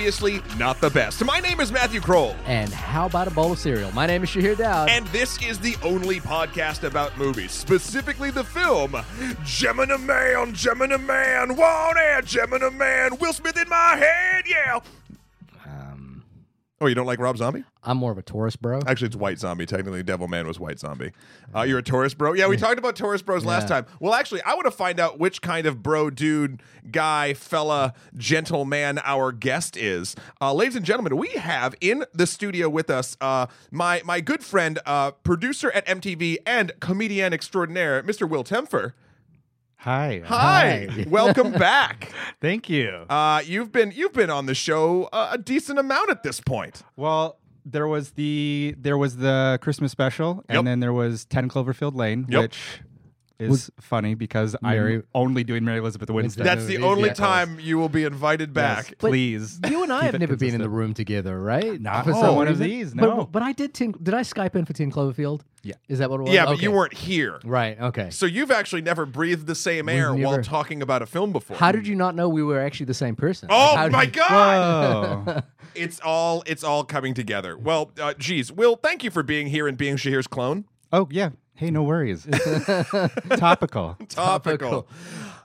obviously not the best. My name is Matthew Kroll. And how about a bowl of cereal? My name is Shahir Dowd. And this is the only podcast about movies, specifically the film Gemini Man, Gemini Man, want it, Gemini Man, Will Smith in my head, yeah. Oh, you don't like Rob Zombie? I'm more of a Taurus bro. Actually, it's White Zombie. Technically, Devil Man was White Zombie. Uh, you're a Taurus bro. Yeah, we talked about Taurus bros last Yeah. time. Well, actually, I want to find out which kind of bro, dude, guy, fella, gentleman our guest is. Uh, ladies and gentlemen, we have in the studio with us uh, my my good friend, uh, producer at MTV and comedian extraordinaire, Mr. Will Tempfer. Hi. Hi, Hi. welcome back. Thank you. Uh, you've been you've been on the show uh, a decent amount at this point. well, there was the there was the Christmas special, Yep. and then there was Ten Cloverfield Lane, Yep. which is funny because Mary- I'm only doing Mary Elizabeth Winstead. That's the movies, only yeah. time you will be invited back. Yes, But please. You and I keep have it never been in the consistent. room together, right? Not For for some one of reason? these, no. But, I did. Tin, did I Skype in for Ten Cloverfield? Yeah. Is that what it was? Yeah, but Okay. you weren't here. Right. Okay. So you've actually never breathed the same We've air while never- talking about a film before. How did you not know we were actually the same person? Oh How did my you- god! Whoa. It's all it's all coming together. Well, uh, geez, Will, thank you for being here and being Shahir's clone. oh yeah. Hey, no worries. Topical. Topical.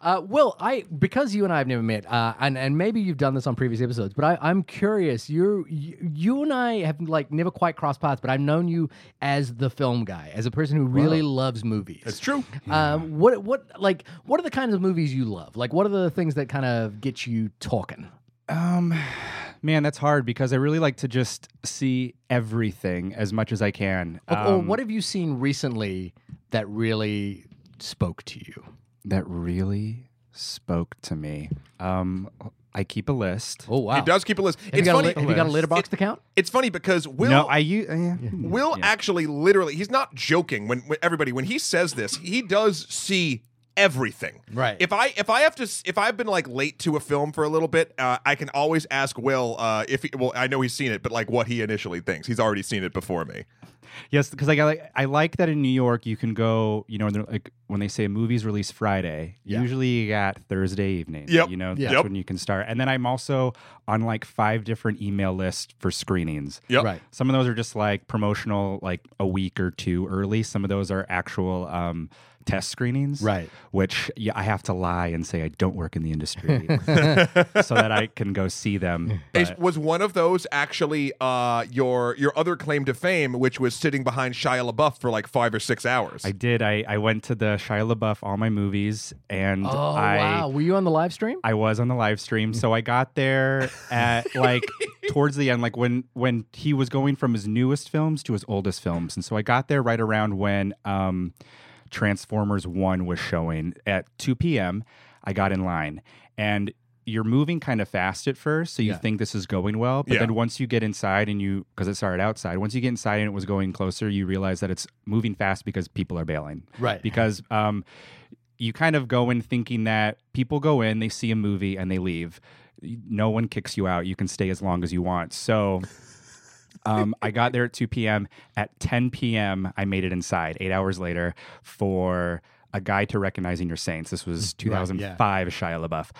Uh, Will, I because you and I have never met, uh, and and maybe you've done this on previous episodes, but I, I'm curious. You, you you and I have like never quite crossed paths, but I've known you as the film guy, as a person who really loves movies. That's true. Um, what what like what are the kinds of movies you love? Like, what are the things that kind of get you talking? Um, man, that's hard because I really like to just see everything as much as I can. Or, or Um, what have you seen recently that really spoke to you? that really spoke to me. Um, I keep a list. Oh wow! He does keep a list. Have, you it's got, a, funny. li- have you got a List. to count? It's funny because Will no, I use. Uh, Will yeah. actually literally he's not joking when, when everybody when he says this, he does see everything. Right. If I if I have to if I've been like late to a film for a little bit, uh, I can always ask Will uh, if he, well I know he's seen it, but like what he initially thinks. He's already seen it before me. Yes, because like I like I like that in New York you can go. You know, like when they say a movie's released Friday, Yeah. usually you got Thursday evening. Yep. You know, Yeah. that's Yep. when you can start. And then I'm also on like five different email lists for screenings. Yep. Right. Some of those are just like promotional, like a week or two early. Some of those are actual um, test screenings, Right. Which yeah, I have to lie and say I don't work in the industry, so that I can go see them. Is- was one of those actually uh, your your other claim to fame, which was sitting behind Shia LaBeouf for like five or six hours? I did. I, I went to the Shia LaBeouf all my movies, and Oh I wow! Were you on the live stream? I was on the live stream, so I got there at like towards the end, like when when he was going from his newest films to his oldest films, and so I got there right around when um, Transformers One was showing at two p.m. I got in line, and you're moving kind of fast at first, so you Yeah. think this is going well, but Yeah. then once you get inside and you because it started outside, once you get inside and it was going closer, you realize that it's moving fast because people are bailing Right. because um, you kind of go in thinking that people go in, they see a movie, and they leave. No one kicks you out. You can stay as long as you want. So. Um, I got there at 2 p.m. At 10 p.m., I made it inside eight hours later for a guide to recognizing your saints. This was 2005 Shia LaBeouf.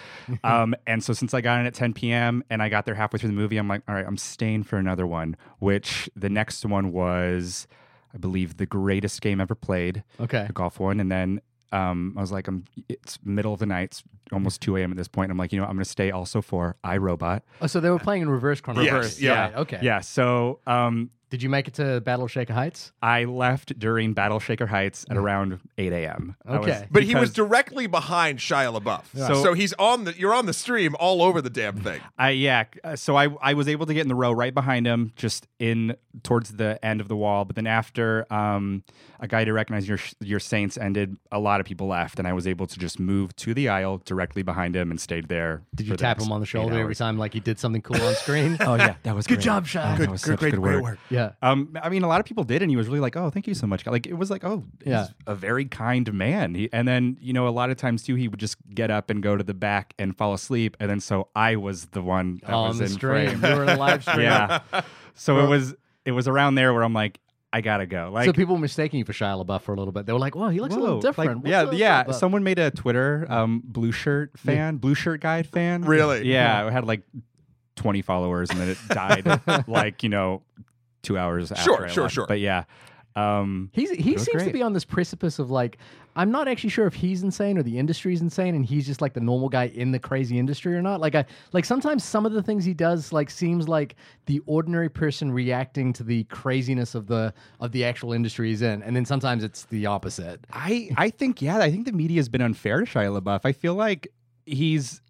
Um, and so since I got in at 10 p.m. and I got there halfway through the movie, I'm like, all right, I'm staying for another one, which the next one was, I believe, the greatest game ever played Okay. the golf one, and then um, I was like, I'm. It's middle of the night, it's almost two a.m. at this point. I'm like, you know, I'm going to stay also for iRobot. Oh, so they were playing in reverse chronology. Yes, yeah. Right, okay. Yeah. So um, Did you make it to Battle Shaker Heights? I left during Battle Shaker Heights at around eight a.m. I was- Okay. but he was because directly behind Shia LaBeouf, Yeah. so, he's on the you're on the stream all over the damn thing. I yeah. uh, So I I was able to get in the row right behind him, just in towards the end of the wall. But then after um, a guy to recognize your your saints ended, a lot of people left, and I was able to just move to the aisle directly behind him and stayed there. Did you the tap him on the shoulder every time like he did something cool on screen? Oh yeah, that was Good great. job, Shia. Oh, Good- that was good, such great, good great work. work. Yeah. Um, I mean, a lot of people did, and he was really like, "Oh, thank you so much." Like it was like, "Oh, he's Yeah. a very kind man." He, and then you know, a lot of times too, he would just get up and go to the back and fall asleep, and then so I was the one that on was the in stream. frame. You were in the live stream. yeah. So it was it was around there where I'm like, I gotta go. Like so people were mistaking you for Shia LaBeouf for a little bit. They were like, "Well, he looks a little different." Like, yeah, up, yeah. LaBeouf?" Someone made a Twitter um, blue shirt fan, blue shirt guide fan. Really? Yeah, it had like 20 followers, and then it died like you know two hours. After Sure, I sure, left. sure. But yeah, um, He's he was seems to be on this precipice of like I'm not actually sure if he's insane or the industry's insane and he's just like the normal guy in the crazy industry or not. Like I like sometimes some of the things he does like seems like the ordinary person reacting to the craziness of the of the actual industry he's in, and then sometimes it's the opposite. I I think yeah, I think the media has been unfair to Shia LaBeouf. I feel like he's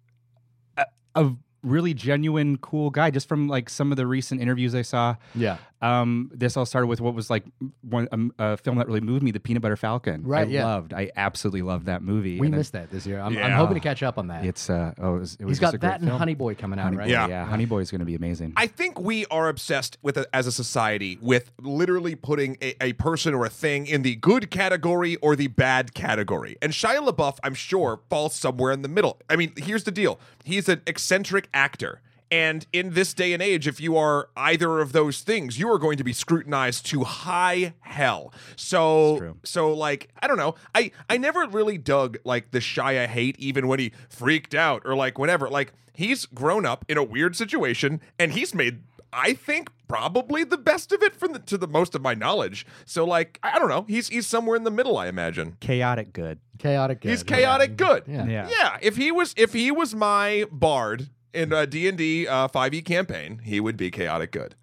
a, a really genuine, cool guy. Just from like some of the recent interviews I saw. Yeah. Um, this all started with what was like one um, a film that really moved me, The Peanut Butter Falcon. Right, I yeah. loved. I absolutely loved that movie. We and I- missed that this year. I'm, I'm hoping to catch up on that. It's uh oh, it was, it was He's just got a that and film. Honey Boy coming out, Honey right? Boy, Yeah. yeah. Honey Boy is going to be amazing. I think we are obsessed with it as a society with literally putting a, a person or a thing in the good category or the bad category. And Shia LaBeouf, I'm sure, falls somewhere in the middle. I mean, here's the deal he's an eccentric actor. And in this day and age, if you are either of those things, you are going to be scrutinized to high hell. So, so like, I don't know. I I never really dug like the Shia hate, even when he freaked out or like whatever. Like he's grown up in a weird situation, and he's made, I think, probably the best of it from the, to the most of my knowledge. So like, I don't know. He's he's somewhere in the middle, I imagine. Chaotic good. Chaotic good. He's yeah. chaotic good. Yeah. Yeah. Yeah, if he was if he was my bard in a D&D uh, 5e campaign, he would be chaotic good.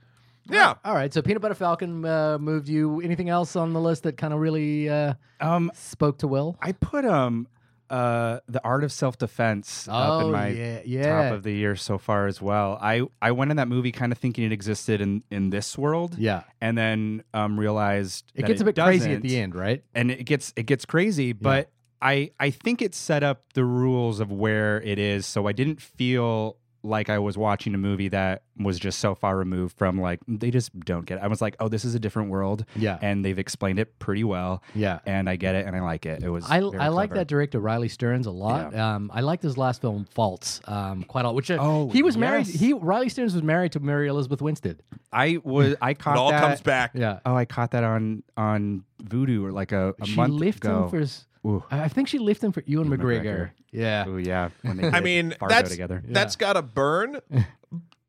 Yeah. All right. So Peanut Butter Falcon uh, moved you. Anything else on the list that kind of really uh, Um, spoke to Will? I put um uh the art of self defense up in Oh, my yeah, yeah. top of the year so far as well. I I went in that movie kind of thinking it existed in in this world, Yeah. and then um realized It that gets a bit crazy at the end, right? and it gets it gets crazy. But I I think it set up the rules of where it is, so I didn't feel like I was watching a movie that was just so far removed from like they just don't get it. I was like, oh, this is a different world, Yeah. and they've explained it pretty well, Yeah. and I get it, and I like it. It was I, very I like clever. that director Riley Stearns a lot. Um, I liked his last film Faults um, quite a lot. Which uh, Oh, he was married. He Riley Stearns was married to Mary Elizabeth Winstead. I was I caught It all that. comes back. Yeah, Oh, I caught that on on Vudu or like a, a she month left ago. him for. his- Ooh. I I think she left him for Ewan Ewan McGregor. McGregor. Yeah, Ooh, yeah. I mean, Fargo that's together. that's got to burn.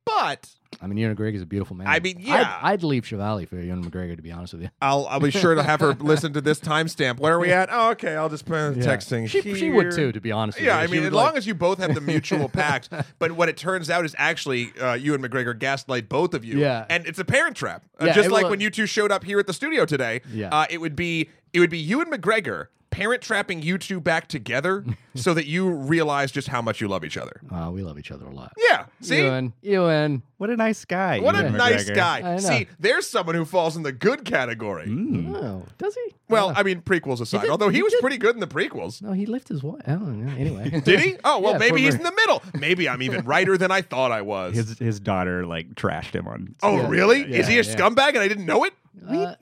But I mean Ewan is a beautiful man. I mean, yeah. I'd, I'd leave Chevalier for Ewan McGregor to be honest with you. I'll I'll be sure to have her listen to this timestamp. Where are we at? Oh, okay. I'll just put a texting. She, she would too, to be honest. with Yeah, you. I mean, would as like- long as you both have the mutual pact. But what it turns out is actually uh, you and McGregor gaslight both of you. Yeah. and it's a parent trap. Uh, Yeah, just like will- when you two showed up here at the studio today. Yeah. uh, it would be it would be you and McGregor parent trapping you two back together so that you realize just how much you love each other. Oh, we love each other a lot. Yeah. See. Ewan, Ewan. What a nice guy. What a Ewan nice I guy. know. See, there's someone who falls in the good category. Mm. Oh, does he? Well, I mean, prequels aside, did- although he, he was did- pretty good in the prequels. No, he left his wife. Oh, yeah, anyway. Did he? Oh, well, Yeah, maybe poor he's in the middle. Maybe I'm even righter than I thought I was. His his daughter like trashed him on. oh, Yeah. really? Yeah, is he a yeah. scumbag and I didn't know it? Uh,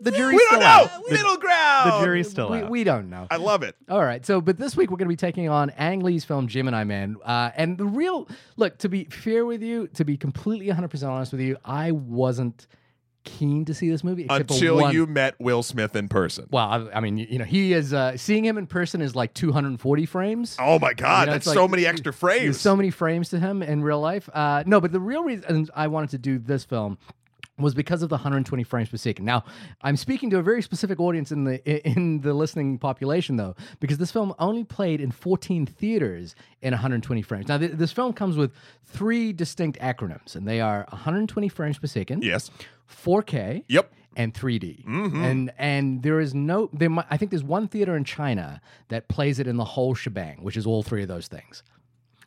the jury's We don't still know. out. The- Middle ground. The jury's still we, out. we don't know. I love it. All right, so but this week we're going to be taking on Ang Lee's film Gemini Man, uh, and the real look. To be fair with you, to be completely 100 percent honest with you, I wasn't keen to see this movie Until you met Will Smith in person. Well, I, I mean, you, you know, he is uh, seeing him in person is like 240 frames. Oh my God, You know, that's it's so many extra There's frames. so many frames to him in real life. Uh, no, but the real reason I wanted to do this film was because of the 120 frames per second. Now, I'm speaking to a very specific audience in the in the listening population, though, because this film only played in 14 theaters in 120 frames. Now, th- this film comes with three distinct acronyms, and they are 120 frames per second, yes. 4K, Yep. and 3D. Mm-hmm. And and there is no there mi- I think there's one theater in China that plays it in the whole shebang, which is all three of those things.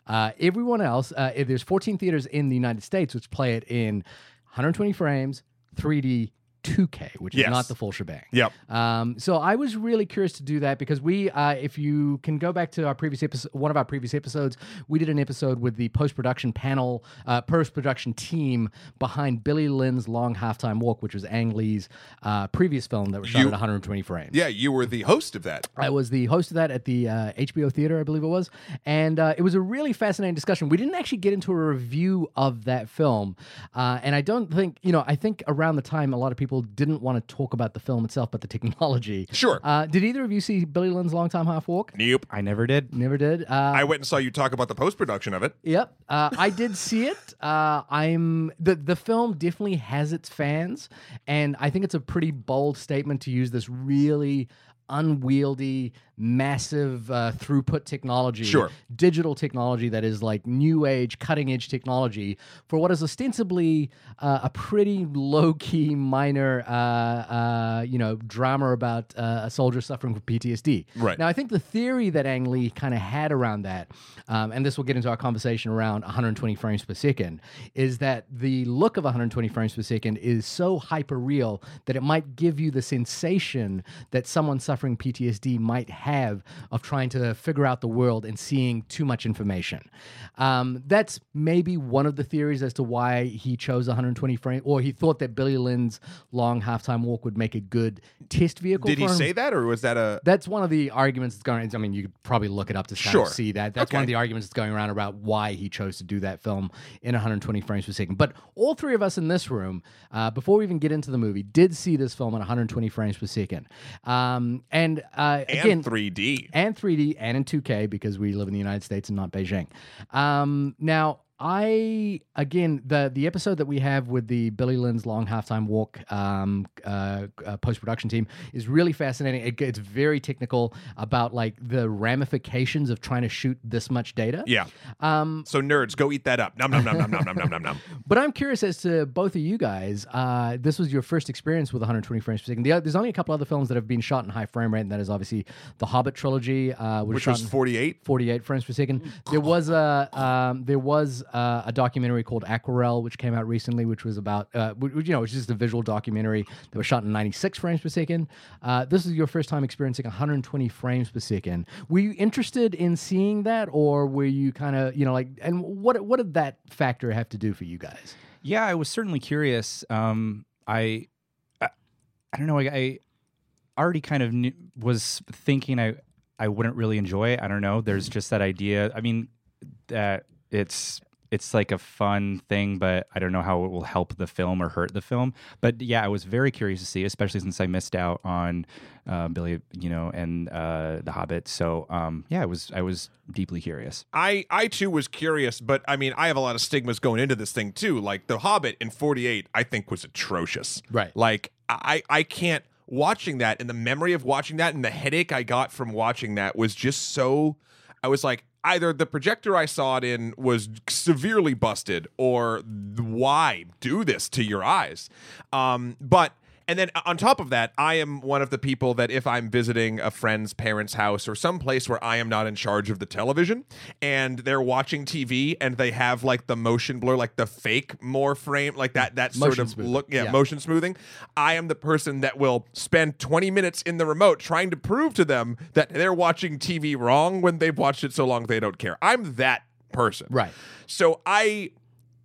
Uh, everyone else, uh, if there's 14 theaters in the United States which play it in 120 frames, 3D, 2K, which Yes. is not the full shebang. Yep. Um, so I was really curious to do that because we, uh, if you can go back to our previous episode, one of our previous episodes, we did an episode with the post production panel, uh, post production team behind Billy Lynn's Long Halftime Walk, which was Ang Lee's uh, previous film that was shot You- at 120 frames. Yeah, you were the host of that. I was the host of that at the uh, HBO theater, I believe it was, and uh, it was a really fascinating discussion. We didn't actually get into a review of that film, uh, and I don't think you know. I think around the time a lot of people people didn't want to talk about the film itself, but the technology. Sure. Uh, did either of you see Billy Lynn's Long Time Half Walk? Nope. I never did. Never did. Uh, I went and saw you talk about the post production of it. Yep, uh, I did see it. Uh, I'm the the film definitely has its fans, and I think it's a pretty bold statement to use this really unwieldy, massive uh, throughput technology, Sure. digital technology that is like new age, cutting edge technology for what is ostensibly uh, a pretty low key, minor, uh, uh, you know, drama about uh, a soldier suffering from PTSD. Right. Now, I think the theory that Ang Lee kind of had around that, um, and this will get into our conversation around 120 frames per second, is that the look of 120 frames per second is so hyper real that it might give you the sensation that someone suffering PTSD might have of trying to figure out the world and seeing too much information. Um, that's maybe one of the theories as to why he chose 120 frames, or he thought that Billy Lynn's long halftime walk would make a good test vehicle. Did he him. say that, or was that a? That's one of the arguments that's going. I mean, you could probably look it up to Sure. see that. That's one of the arguments that's going around about why he chose to do that film in 120 frames per second. But all three of us in this room, uh, before we even get into the movie, did see this film at 120 frames per second. Um, and uh, and again, 3D. and 3D and in 2K because we live in the United States and not Beijing. Um, now, I again the the episode that we have with the Billy Lynn's long halftime walk um, uh, uh, post production team is really fascinating. It, it's very technical about like the ramifications of trying to shoot this much data. Yeah. Um, So nerds, go eat that up. Nom nom nom nom nom nom nom nom nom. but I'm curious as to both of you guys. Uh, this was your first experience with 120 frames per second. The, there's only a couple other films that have been shot in high frame rate, and that is obviously the Hobbit trilogy, uh, Which was 48. 48 frames per second. There was a um, there was uh, a documentary called Aquarela, which came out recently, which was about uh, you know, it's just a visual documentary that was shot in 96 frames per second. Uh, this is your first time experiencing 120 frames per second. Were you interested in seeing that, or were you kind of you know like, and what what did that factor have to do for you guys? Yeah, I was certainly curious. Um, I, I, I don't know. I, I already kind of knew, was thinking I, I wouldn't really enjoy it. I don't know. There's just that idea. I mean, that it's it's like a fun thing, but I don't know how it will help the film or hurt the film. But yeah, I was very curious to see, especially since I missed out on uh, Billy, you know, and uh, The Hobbit. So um, yeah, I was I was deeply curious. I I too was curious, but I mean, I have a lot of stigmas going into this thing too. Like The Hobbit in 48, I think was atrocious. Right. Like I I can't watching that and the memory of watching that and the headache I got from watching that was just so I was like either the projector I saw it in was severely busted or why do this to your eyes. Um but and then uh, on top of that, I am one of the people that if I'm visiting a friend's parents' house or some place where I am not in charge of the television and they're watching TV and they have like the motion blur, like the fake more frame, like that that sort of smoothing. look, yeah, Yeah. motion smoothing. I am the person that will spend 20 minutes in the remote trying to prove to them that they're watching TV wrong when they've watched it so long they don't care. I'm that person. Right. So I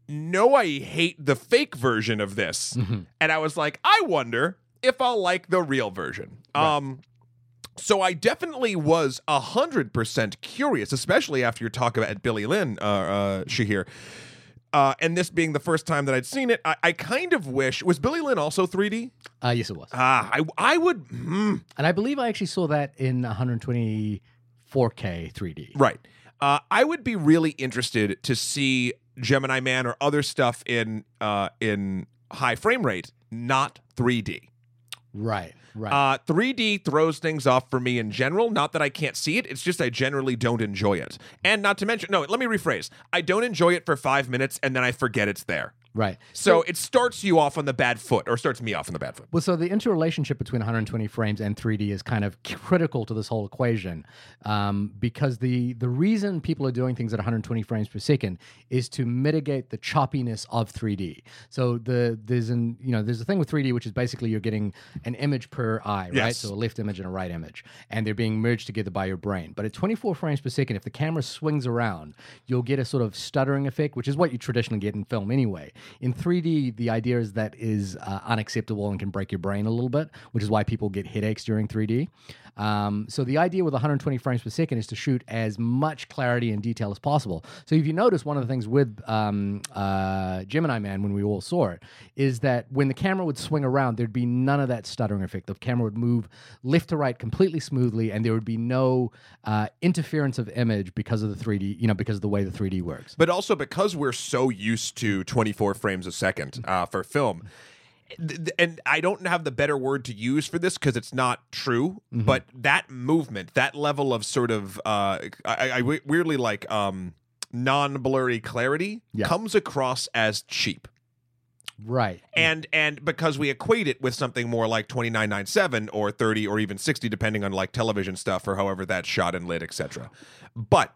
know I hate the fake version of this. Mm-hmm. And I was like, I wonder if I'll like the real version. Um so I definitely was a hundred percent curious, especially after your talk about Billy Lynn, uh, uh, Shahir. Uh, and this being the first time that I'd seen it, I, I kind of wish was Billy Lynn also 3D. Uh, yes, it was, Ah, I I would hmm, and I believe I actually saw that in 120 4K 3D. Right. Uh, I would be really interested to see Gemini Man or other stuff in uh, in high frame rate, not 3D. Right. Right. Uh, 3D throws things off for me in general. Not that I can't see it, it's just I generally don't enjoy it. And not to mention, no, let me rephrase. I don't enjoy it for five minutes and then I forget it's there. Right. So it starts you off on the bad foot, or starts me off on the bad foot. Well, so the interrelationship between 120 frames and 3D is kind of critical to this whole equation, um, because the the reason people are doing things at 120 frames per second is to mitigate the choppiness of 3D. So the there's an you know there's a thing with 3D which is basically you're getting an image per eye, right? Yes. So a left image and a right image, and they're being merged together by your brain. But at 24 frames per second, if the camera swings around, you'll get a sort of stuttering effect, which is what you traditionally get in film anyway. In 3D, the idea is that is uh, unacceptable and can break your brain a little bit, which is why people get headaches during 3D. Um, so the idea with 120 frames per second is to shoot as much clarity and detail as possible. So if you notice, one of the things with um, uh, Gemini Man when we all saw it is that when the camera would swing around, there'd be none of that stuttering effect. The camera would move left to right completely smoothly, and there would be no uh, interference of image because of the 3D, you know, because of the way the 3D works. But also because we're so used to 24 frames a second uh, for film. And I don't have the better word to use for this because it's not true. Mm-hmm. But that movement, that level of sort of, uh, I, I weirdly like um, non-blurry clarity, Yeah. comes across as cheap. Right. and and because we equate it with something more like 2997 or 30 or even 60 depending on like television stuff or however that's shot and lit etc but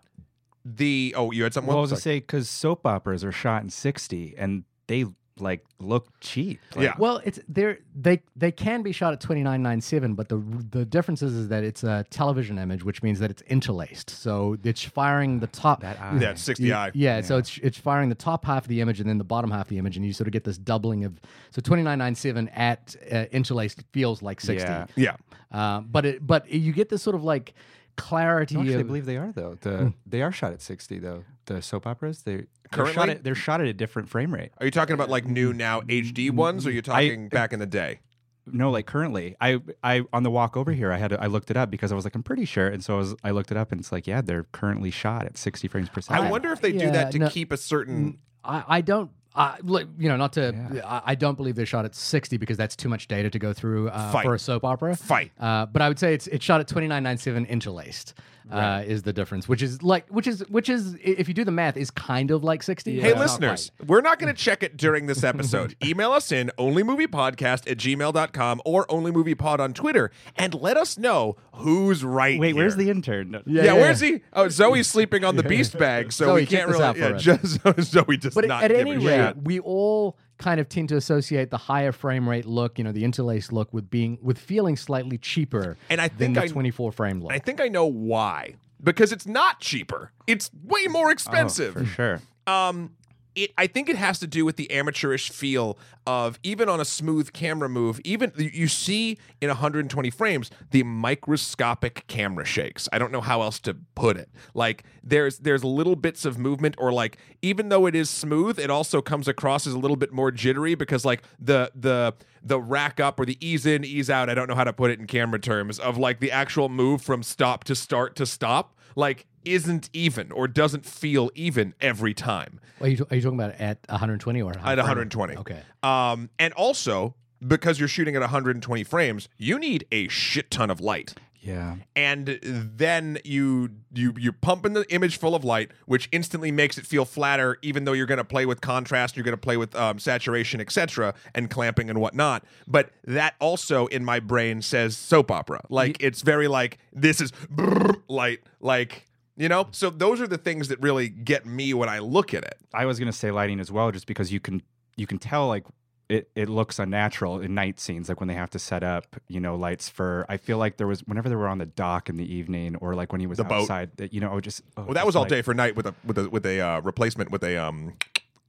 the oh you had something Well, I was gonna say because soap operas are shot in sixty and they like look cheap. Like, Yeah. Well, it's they're they they can be shot at 2997, but the the difference is, is that it's a television image, which means that it's interlaced. So it's firing the top That eye. yeah 60 i Yeah, so it's it's firing the top half of the image and then the bottom half of the image, and you sort of get this doubling of so 2997 at uh, interlaced feels like 60. Yeah. yeah Uh, but it but you get this sort of like clarity No, actually, I believe they are though. The Hmm. they are shot at sixty though. The soap operas they they're Currently? shot at they're shot at a different frame rate. are you talking about like new now hd ones or are you talking back in the day No, like currently, I I on the walk over here, I had to, I looked it up because I was like I'm pretty sure, and so I was I looked it up and it's like yeah, they're currently shot at sixty frames per second. i wonder if they do yeah, that to no- keep a certain I, I don't. I, you know, not to. Yeah. I, I don't believe they're shot at 60 because that's too much data to go through uh, for a soap opera. fight Uh, but I would say it's it's shot at 2997 interlaced. Uh, is the difference, which is like, which is, which is, if you do the math, is kind of like 60. Yeah. Hey, but not listeners, quite. we're not going to check it during this episode. Email us in onlymoviepodcast at gmail.com or onlymoviepod on Twitter and let us know who's right. Wait, where's the intern? No. Yeah, where's he? Oh, Zoe's sleeping on the beast bag, so Zoe, we can't really. out for Yeah, us. just, Zoe does But not at give any a rate, shit. we all kind of tend to associate the higher frame rate look, you know, the interlaced look with being with feeling slightly cheaper And I than think the I- 24 frame look. I think I know why. Because it's not cheaper. It's way more expensive. for sure. Um, it, I think it has to do with the amateurish feel of even on a smooth camera move, even you see in 120 frames the microscopic camera shakes. I don't know how else to put it. Like there's there's little bits of movement, or like even though it is smooth, it also comes across as a little bit more jittery because like the the the rack up or the ease in ease out. I don't know how to put it in camera terms of like the actual move from stop to start to stop. Like isn't even or doesn't feel even every time are, you, are you talking about at 120 or at 120. Okay. Um, and also because you're shooting at 120 frames, you need a shit ton of light. Yeah. And then you you you're pumping the image full of light, which instantly makes it feel flatter. Even though you're going to play with contrast, you're going to play with um, saturation, etc., and clamping and whatnot. But that also in my brain says soap opera. Like it's very like this is brrr light, like you know. So those are the things that really get me when I look at it. I was gonna say lighting as well, just because you can you can tell like it, it looks unnatural in night scenes, like when they have to set up, you know, lights for. I feel like there was whenever they were on the dock in the evening, or like when he was The boat. outside, that you know, oh, just oh, Well, that just was all like- day for night with a with a with a uh, replacement with a um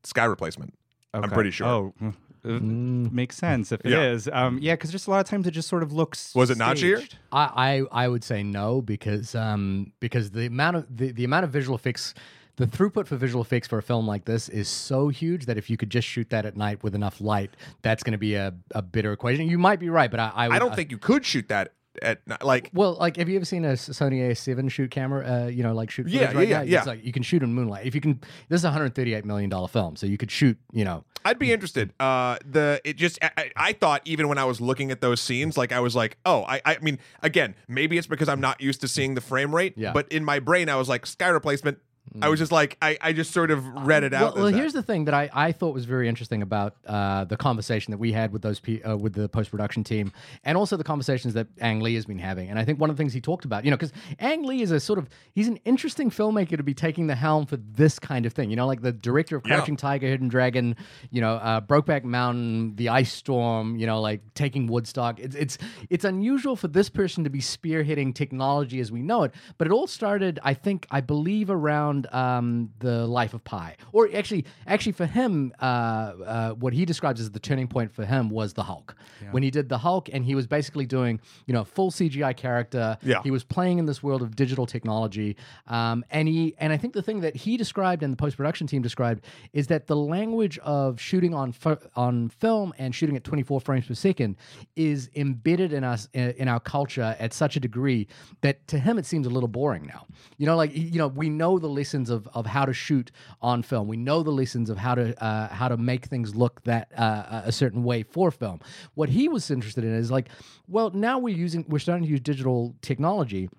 sky replacement. I'm Okay. pretty sure. Oh, mm, it Mm. makes sense if it Yeah. is. Um, yeah, because just a lot of times it just sort of looks. Was it not here? staged. I, I I would say no because um because the amount of the, the amount of visual effects the throughput for visual effects for a film like this is so huge that if you could just shoot that at night with enough light, that's going to be a, a bitter equation. You might be right, but I I, would, I don't think you could shoot that at ni- like Well, like, have you ever seen a S- Sony A7 shoot camera? Uh, you know, like shoot. Yeah, footage right yeah, now? yeah, It's like you can shoot in moonlight. If you can, this is a 138 million dollar film, so you could shoot. You know, I'd be interested. Uh, the it just I, I- thought even when I was looking at those scenes, like I was like, oh, I I mean, again, maybe it's because I'm not used to seeing the frame rate. Yeah. But in my brain, I was like, sky replacement. I was just like, I, I just sort of read it well, out. well that. here's the thing that I, I thought was very interesting about uh, the conversation that we had with those pe- uh, with the post production team, and also the conversations that Ang Lee has been having. And I think one of the things he talked about, you know, because Ang Lee is a sort of he's an interesting filmmaker to be taking the helm for this kind of thing. You know, like the director of Yeah. Crouching Tiger, Hidden Dragon, you know, uh, Brokeback Mountain, The Ice Storm, you know, like taking Woodstock. It's it's it's unusual for this person to be spearheading technology as we know it, but it all started, I think, I believe, around around um, the life of Pi, or actually, actually for him, uh, uh, what he describes as the turning point for him was the Hulk. When he did the Hulk, and he was basically doing, you know, full CGI character. Yeah. He was playing in this world of digital technology, um, and he, and I think the thing that he described and the post production team described is that the language of shooting on on film and shooting at 24 frames per second is embedded in us in, in our culture at such a degree that to him it seems a little boring now. You know, like you know, we know the lessons of of how to shoot on film. We know the lessons of how to uh, how to make things look that uh, a certain way for film. What he was interested in is like, well, now we're using we're starting to use digital technology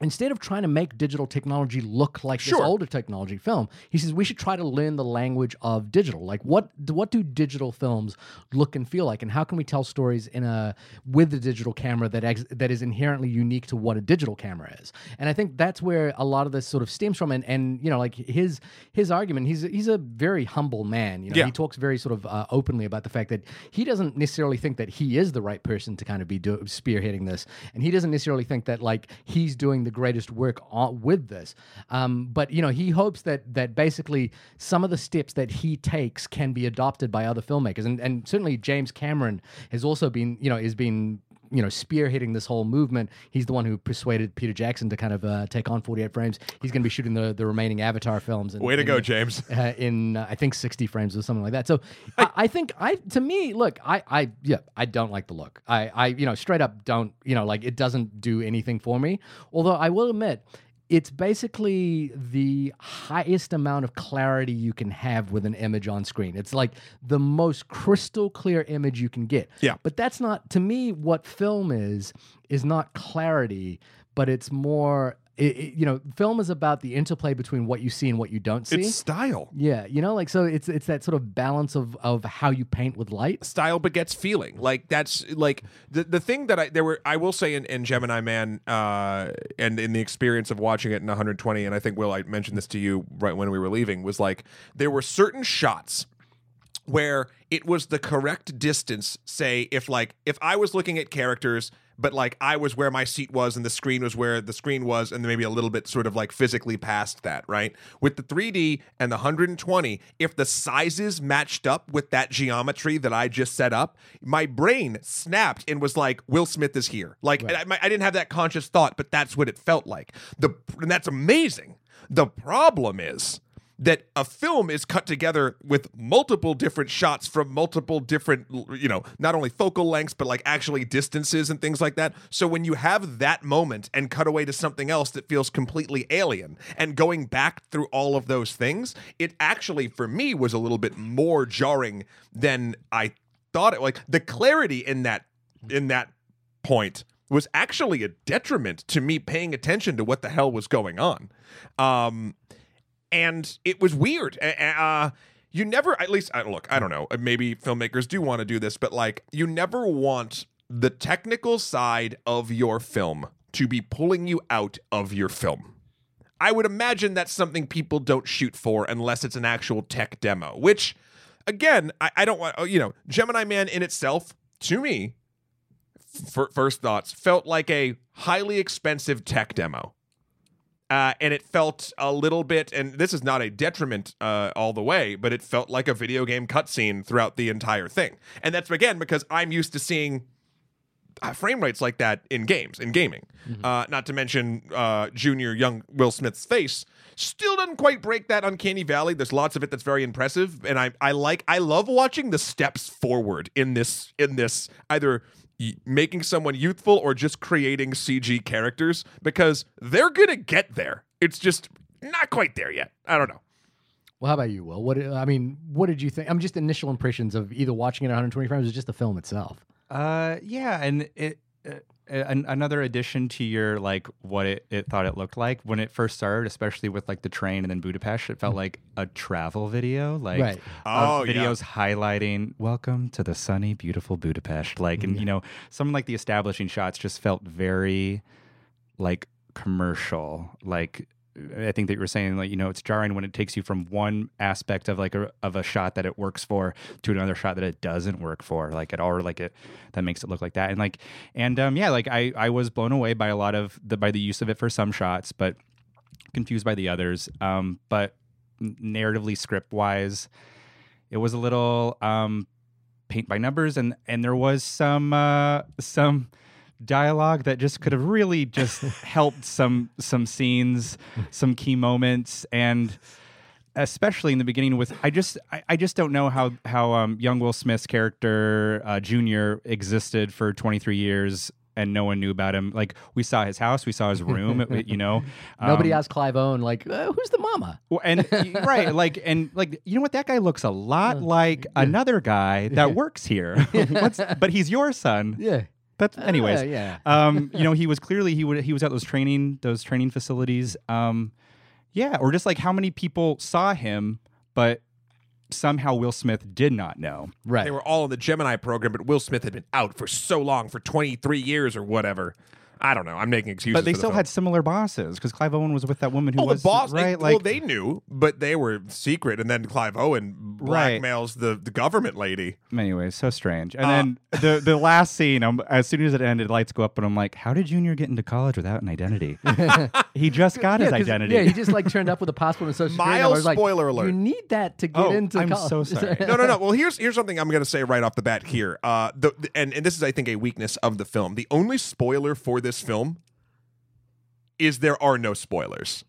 instead of trying to make digital technology look like Sure. this older technology film, he says we should try to learn the language of digital. Like what what do digital films look and feel like, and how can we tell stories in a with the digital camera that ex, that is inherently unique to what a digital camera is? And I think that's where a lot of this sort of stems from. And and you know like his his argument, he's he's a very humble man. You know, Yeah. he talks very sort of uh, openly about the fact that he doesn't necessarily think that he is the right person to kind of be do- spearheading this, and he doesn't necessarily think that like he's doing the greatest work on, with this. Um, but you know, he hopes that that basically some of the steps that he takes can be adopted by other filmmakers, and and certainly James Cameron has also been you know is been you know spearheading this whole movement. He's the one who persuaded Peter Jackson to kind of uh, take on 48 frames. He's going to be shooting the the remaining Avatar films. And, Way to and- go, James. uh, in uh, I think 60 frames or something like that. So I, I think I to me look I I yeah I don't like the look. I I you know straight up don't you know like it doesn't do anything for me. Although I will admit it's basically the highest amount of clarity you can have with an image on screen. It's like the most crystal clear image you can get. Yeah. But that's not to me what film is is not clarity, but it's more it, it- you know, film is about the interplay between what you see and what you don't see. It's style. yeah, you know, like so it's it's that sort of balance of of how you paint with light. style begets feeling. Like that's like the the thing that I there were I will say in, in Gemini Man uh and in the experience of watching it in 120 and I think Will I mentioned this to you right when we were leaving was like there were certain shots where it was the correct distance say if like if I was looking at characters but like I was where my seat was and the screen was where the screen was and maybe a little bit sort of like physically past that, right? With the 3D and the 120, if the sizes matched up with that geometry that I just set up, my brain snapped and was like Will Smith is here. Like I, I didn't have that conscious thought, but that's what it felt like. The and that's amazing. The problem is that a film is cut together with multiple different shots from multiple different you know not only focal lengths but like actually distances and things like that. So when you have that moment and cut away to something else that feels completely alien and going back through all of those things it actually for me was a little bit more jarring than i thought it like the clarity in that in that point was actually a detriment to me paying attention to what the hell was going on. Um and it was weird. Uh, you never, at least, look, I don't know. Maybe filmmakers do want to do this, but like, you never want the technical side of your film to be pulling you out of your film. I would imagine that's something people don't shoot for unless it's an actual tech demo, which, again, I, I don't want, you know, Gemini Man in itself, to me, f- first thoughts, felt like a highly expensive tech demo. Uh, and it felt a little bit, and this is not a detriment uh, all the way, but it felt like a video game cutscene throughout the entire thing. And that's again because I'm used to seeing uh, frame rates like that in games, in gaming. Uh, not to mention uh, Junior young Will Smith's face still doesn't quite break that uncanny valley. There's lots of it that's very impressive, and I I like I love watching the steps forward in this in this either making someone youthful or just creating CG characters because they're gonna get there. It's just not quite there yet. I don't know. Well, how about you, Will? What I mean, what did you think? I'm just initial impressions of either watching it at 120 frames or just the film itself. Uh, yeah, and it. Uh, an, another addition to your like what it, it thought it looked like when it first started, especially with like the train and then Budapest, it felt like a travel video, like Right. Oh, of yeah. videos highlighting "Welcome to the sunny, beautiful Budapest." Like, and you know, some like the establishing shots just felt very like commercial, like. I think that you were saying like you know it's jarring when it takes you from one aspect of like a of a shot that it works for to another shot that it doesn't work for like it or like it that makes it look like that and like and um yeah like I I was blown away by a lot of the by the use of it for some shots but confused by the others. Um, but narratively, script wise, it was a little um, paint by numbers, and and there was some uh, some dialogue that just could have really just helped some some scenes, some key moments, and especially in the beginning with I just I, I just don't know how how um, young Will Smith's character uh, Junior existed for 23 years and no one knew about him. Like we saw his house, we saw his room, you know. Nobody Um, asked Clive Owen like, uh, "Who's the mama?" well, and right, like, and like, you know what? That guy looks a lot like another guy that works here. What's, but he's your son. Yeah. That's, anyways. Uh, yeah. Um, you know, he was clearly he would he was at those training those training facilities. Um, yeah, or just like how many people saw him, but somehow Will Smith did not know. Right. They were all in the Gemini program, but Will Smith had been out for so long, for 23 years or whatever. I don't know. I'm making excuses. But they for the still film. had similar bosses because Clive Owen was with that woman who Oh, was the boss, they- right. well, they knew, but they were secret. And then Clive Owen Right. blackmails the, the government lady. Anyways, so strange. And Uh, then the the last scene, um, as soon as it ended, lights go up, and I'm like, "How did Junior get into college without an identity? he just got his identity." Yeah, he just like turned up with a passport and social security number. Mild I was like, spoiler alert. You need that to get Oh, into I'm college. so sorry. no, no, no. Well, here's here's something I'm going to say right off the bat here. Uh, the, the- and and this is I think a weakness of the film. The only spoiler for this film is there are no spoilers.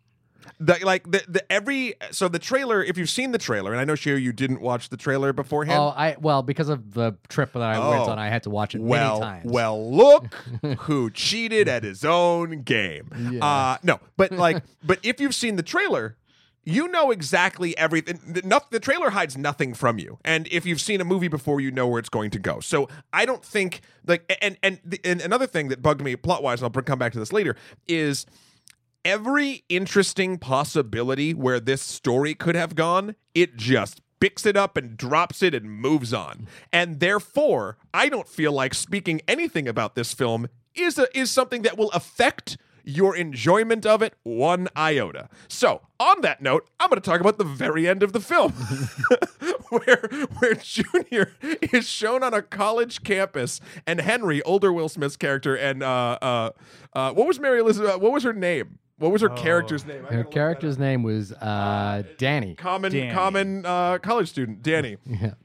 The, like the, the every so the trailer. If you've seen the trailer, and I know Shay, you didn't watch the trailer beforehand. Oh, I well because of the trip that I went Oh. on, I had to watch it well, many times. well, look who cheated at his own game. Yeah. Uh, no, but like, but if you've seen the trailer, you know exactly everything. The, the trailer hides nothing from you, and if you've seen a movie before, you know where it's going to go. So I don't think like, and and the, and another thing that bugged me plot wise, and I'll come back to this later, is every interesting possibility where this story could have gone, it just picks it up and drops it and moves on. And therefore, I don't feel like speaking anything about this film is a, is something that will affect your enjoyment of it one iota. So, on that note, I'm going to talk about the very end of the film, where where Junior is shown on a college campus, and Henry, older Will Smith's character, and uh, uh, uh, what was Mary Elizabeth? What was her name? What was her character's name? I Her gotta look that character's name was uh, Danny. common Danny. common uh, college student Danny Yeah.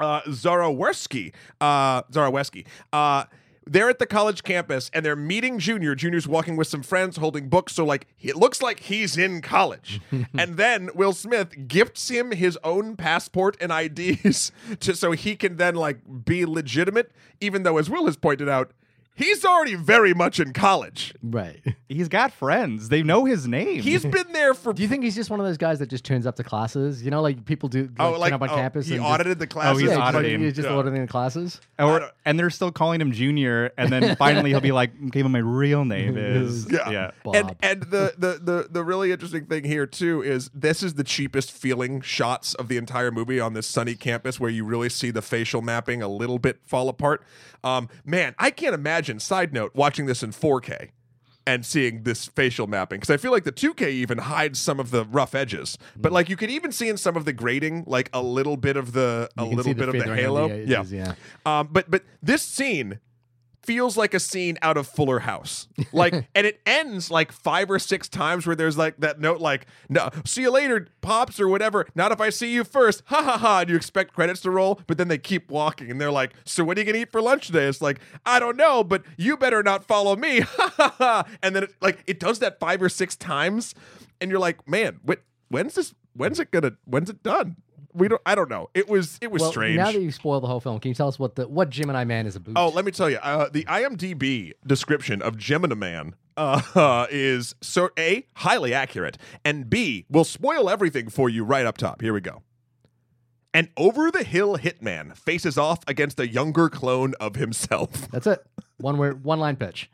uh, Zakarweski uh, Zakarweski uh, they're at the college campus and they're meeting Junior. Junior's walking with some friends holding books, so like it looks like he's in college. and then Will Smith gifts him his own passport and IDs to so he can then like be legitimate, even though as Will has pointed out, he's already very much in college. Right. He's got friends. They know his name. He's been there for Do you think he's just one of those guys that just turns up to classes? You know, like people do. Like, oh turn like up on oh, campus. he and just- audited the Oh, classes. he's yeah, just, like, auditing. he's just Yeah. auditing the classes. I or, and they're still calling him Junior, and then finally he'll be like, "Okay, but my real name is Yeah. yeah." Bob. And and the, the the the really interesting thing here too is this is the cheapest feeling shots of the entire movie on this sunny campus where you really see the facial mapping a little bit fall apart. Um, man, I can't imagine. Side note: watching this in 4K and seeing this facial mapping because I feel like the 2K even hides some of the rough edges, but like you could even see in some of the grading like a little bit of the a little bit of the halo. the edges, yeah. Um, but but this scene feels like a scene out of Fuller House. Like, and it ends like five or six times where there's like that note, like, no, see you later, pops, or whatever. Not if I see you first. Ha ha ha. And you expect credits to roll, but then they keep walking and they're like, so what are you gonna eat for lunch today? It's like, I don't know, but you better not follow me. Ha ha ha. And then it like it does that five or six times, and you're like, man, what when's this when's it gonna when's it done? We don't I don't know. It was it was Well, strange. now that you've spoiled the whole film, can you tell us what the what Gemini Man is about? Oh, let me tell you, uh, the IMDb description of Gemini Man uh, is so a highly accurate, and b will spoil everything for you right up top. Here we go. An over the hill hitman faces off against a younger clone of himself. That's it. One word, one line pitch.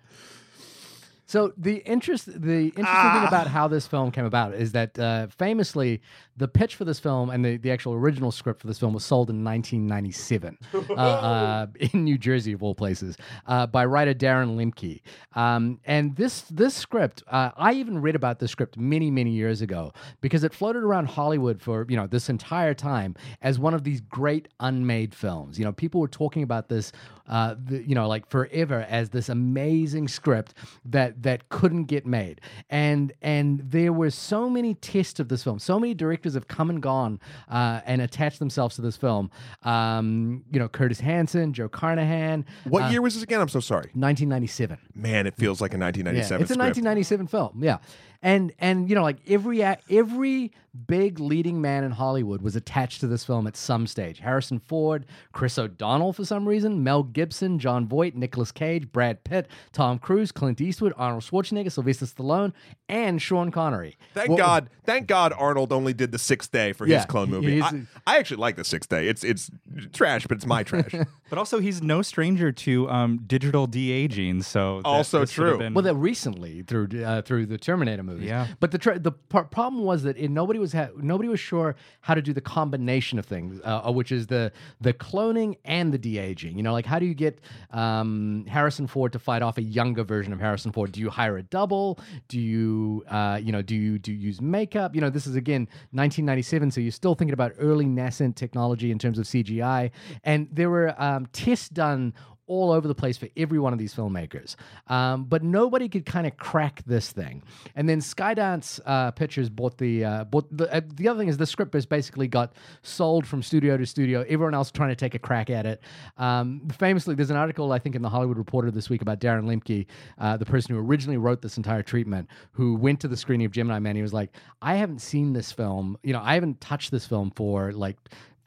So the interest, the interesting Ah. thing about how this film came about is that uh, famously, the pitch for this film and the, the actual original script for this film was sold in 1997 uh, uh, in New Jersey, of all places, uh, by writer Darren Lemke. Um, and this this script, uh, I even read about this script many many years ago because it floated around Hollywood for you know this entire time as one of these great unmade films. You know, people were talking about this, uh, the, you know, like forever as this amazing script that that that couldn't get made, and and there were so many tests of this film. So many directors have come and gone uh, and attached themselves to this film. Um, you know, Curtis Hanson, Joe Carnahan. What uh, year was this again? I'm so sorry. 1997. Man, it feels like a Yeah, 1997 it's a script. 1997 film. Yeah, and and you know, like every every big leading man in Hollywood was attached to this film at some stage. Harrison Ford, Chris O'Donnell for some reason, Mel Gibson, Jon Voight, Nicolas Cage, Brad Pitt, Tom Cruise, Clint Eastwood, Arnold Schwarzenegger, Sylvester Stallone, and Sean Connery. Thank What- God, thank God Arnold only did the sixth day for Yeah, his clone movie. I, I actually like the sixth day. It's it's trash, but it's my trash. But also, he's no stranger to um, digital de aging. So Also this would have true. been- Well, that recently through uh, through the Terminator movies. Yeah. But the tr- the par- problem was that it, nobody was ha- nobody was sure how to do the combination of things, uh, uh, which is the the cloning and the de aging. You know, like how do you get um, Harrison Ford to fight off a younger version of Harrison Ford? Do you hire a double? Do you uh, you know do you do you use makeup? You know, this is again 1997, so you're still thinking about early nascent technology in terms of CGI, and there were um, tests done all over the place for every one of these filmmakers. Um, but nobody could kind of crack this thing. And then Skydance uh, Pictures bought the uh, bought the uh, the other thing is the script has basically got sold from studio to studio. Everyone else trying to take a crack at it. Um, famously, there's an article I think in the Hollywood Reporter this week about Darren Lemke, uh, the person who originally wrote this entire treatment, who went to the screening of Gemini Man. He was like, I haven't seen this film. You know, I haven't touched this film for like.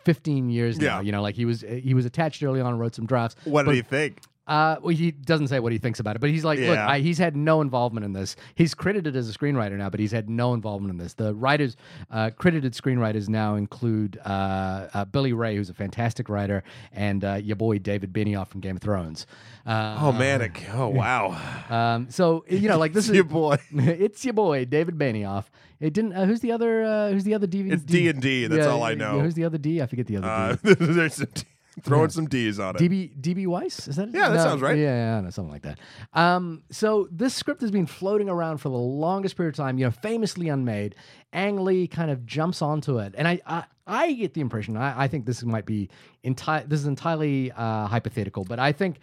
15 years now you know like he was he was attached early on and wrote some drafts what but- do you think? Uh, well, he doesn't say what he thinks about it, but he's like, look, Yeah. I, he's had no involvement in this. He's credited as a screenwriter now, but he's had no involvement in this. The writers, uh, credited screenwriters now include uh, uh, Billy Ray, who's a fantastic writer, and uh, your boy David Benioff from Game of Thrones. Uh, Oh man, it, oh wow, um, so you know, like this is your boy. it's your boy David Benioff. It didn't. Uh, who's the other? Uh, who's the other D? It's D&D, that's all I know. who's the other D? I forget the other Uh, D. there's some throwing some D's on it. DB DB Weiss is that? Yeah, that sounds right. Yeah, yeah, no, something like that. Um, so this script has been floating around for the longest period of time. You know, famously unmade. Ang Lee kind of jumps onto it, and I I, I get the impression I, I think this might be entire. This is entirely uh, hypothetical, but I think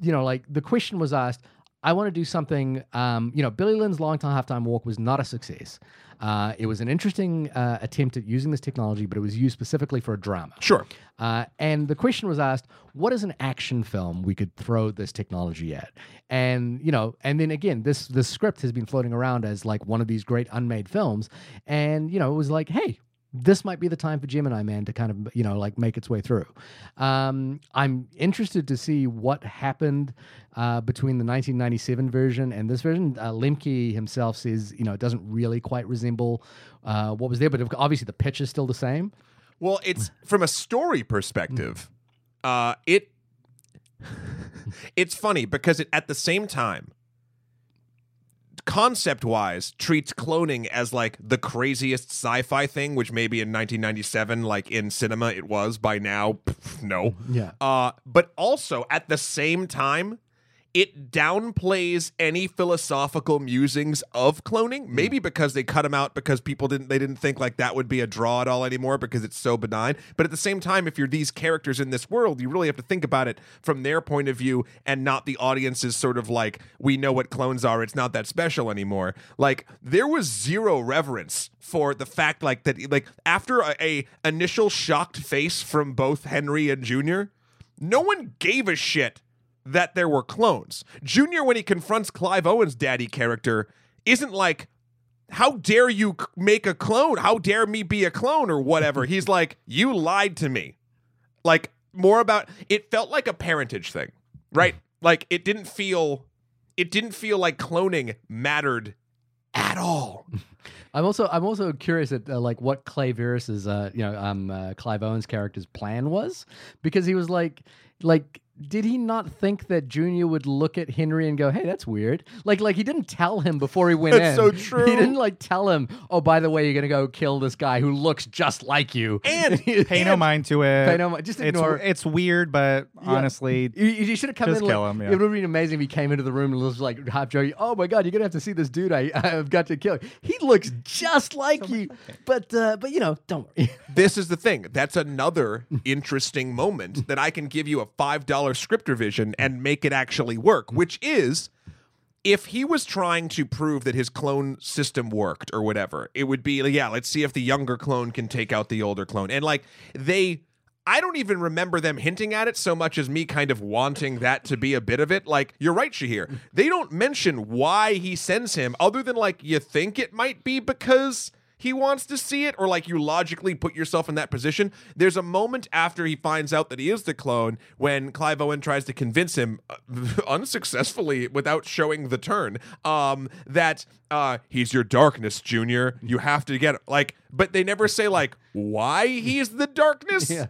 you know, like the question was asked. I want to do something. Um, you know, Billy Lynn's long time halftime walk was not a success. Uh, it was an interesting uh, attempt at using this technology, but it was used specifically for a drama. Sure. Uh, and the question was asked, what is an action film we could throw this technology at? And you know, and then again, this this script has been floating around as like one of these great unmade films, and you know, it was like, hey. This might be the time for Gemini Man to kind of, you know, like make its way through. Um, I'm interested to see what happened uh, between the 1997 version and this version. Uh, Lemke himself says, you know, it doesn't really quite resemble uh, what was there, but obviously the pitch is still the same. Well, it's from a story perspective. Uh, it it's funny because it at the same time, concept wise, treats cloning as like the craziest sci-fi thing, which maybe in 1997, like in cinema, it was. By now, pff, no. Yeah. Uh, but also at the same time, it downplays any philosophical musings of cloning. Mm. Maybe because they cut them out because people didn't they didn't think like that would be a draw at all anymore because it's so benign. But at the same time, if you're these characters in this world, you really have to think about it from their point of view and not the audience's sort of like we know what clones are. It's not that special anymore. Like there was zero reverence for the fact like that like after a, a initial shocked face from both Henry and Junior, no one gave a shit that there were clones. Junior, when he confronts Clive Owen's daddy character, isn't like, how dare you make a clone? How dare me be a clone or whatever? He's like, you lied to me. Like, more about it felt like a parentage thing, right? like, it didn't feel, it didn't feel like cloning mattered at all. I'm also I'm also curious at uh, like what Clay Verris's uh you know um uh, Clive Owen's character's plan was because he was like like did he not think that Junior would look at Henry and go hey that's weird like like he didn't tell him before he went That's in so true. he didn't like tell him oh by the way you're gonna go kill this guy who looks just like you And Pay no mind to it. Pay no mi- just It's- ignore- It's, weird, but honestly, You, you should have come Just in. kill like, him, yeah. It would have been amazing if he came into the room and was like half joking. Oh my god, you're gonna have to see this dude. I I've got to kill. He looks just like you, but uh, but you know, don't worry. this is the thing. That's another interesting moment that I can give you a $5 script revision and make it actually work, which is if he was trying to prove that his clone system worked or whatever, it would be yeah, let's see if the younger clone can take out the older clone. And like they I don't even remember them hinting at it so much as me kind of wanting that to be a bit of it. Like, you're right, Shahir. They don't mention why he sends him, other than like you think it might be because he wants to see it, or like you logically put yourself in that position. There's a moment after he finds out that he is the clone when Clive Owen tries to convince him, uh, unsuccessfully without showing the turn, um, that uh, he's your darkness, Junior. You have to get like, but they never say like why he's the darkness. Yeah.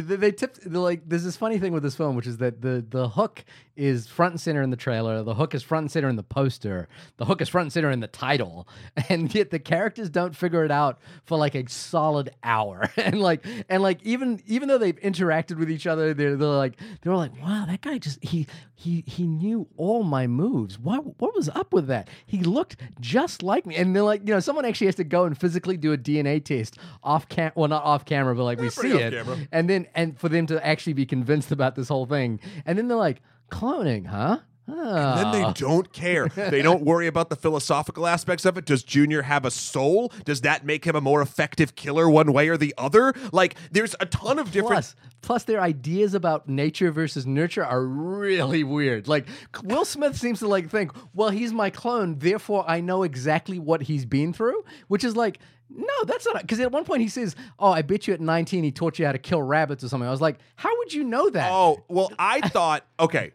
They tipped like there's this funny thing with this film, which is that the the hook is front and center in the trailer, the hook is front and center in the poster, the hook is front and center in the title, and yet the characters don't figure it out for like a solid hour. and like and like even even though they've interacted with each other, they're, they're like they're like, wow, that guy just he he he knew all my moves. What what was up with that? He looked just like me. And they're like, you know, someone actually has to go and physically do a DNA test off cam well not off camera, but like we pretty see off it camera. and then and for them to actually be convinced about this whole thing and then they're like cloning huh And then they Ah. don't care. They don't worry about the philosophical aspects of it. Does Junior have a soul? Does that make him a more effective killer one way or the other? Like, there's a ton of different. plus plus their ideas about nature versus nurture are really weird like will smith seems to like think well he's my clone therefore i know exactly what he's been through which is like no, that's not because at one point he says, "Oh, I bet you at 19 he taught you how to kill rabbits or something." I was like, "How would you know that?" Oh, well, I thought, okay,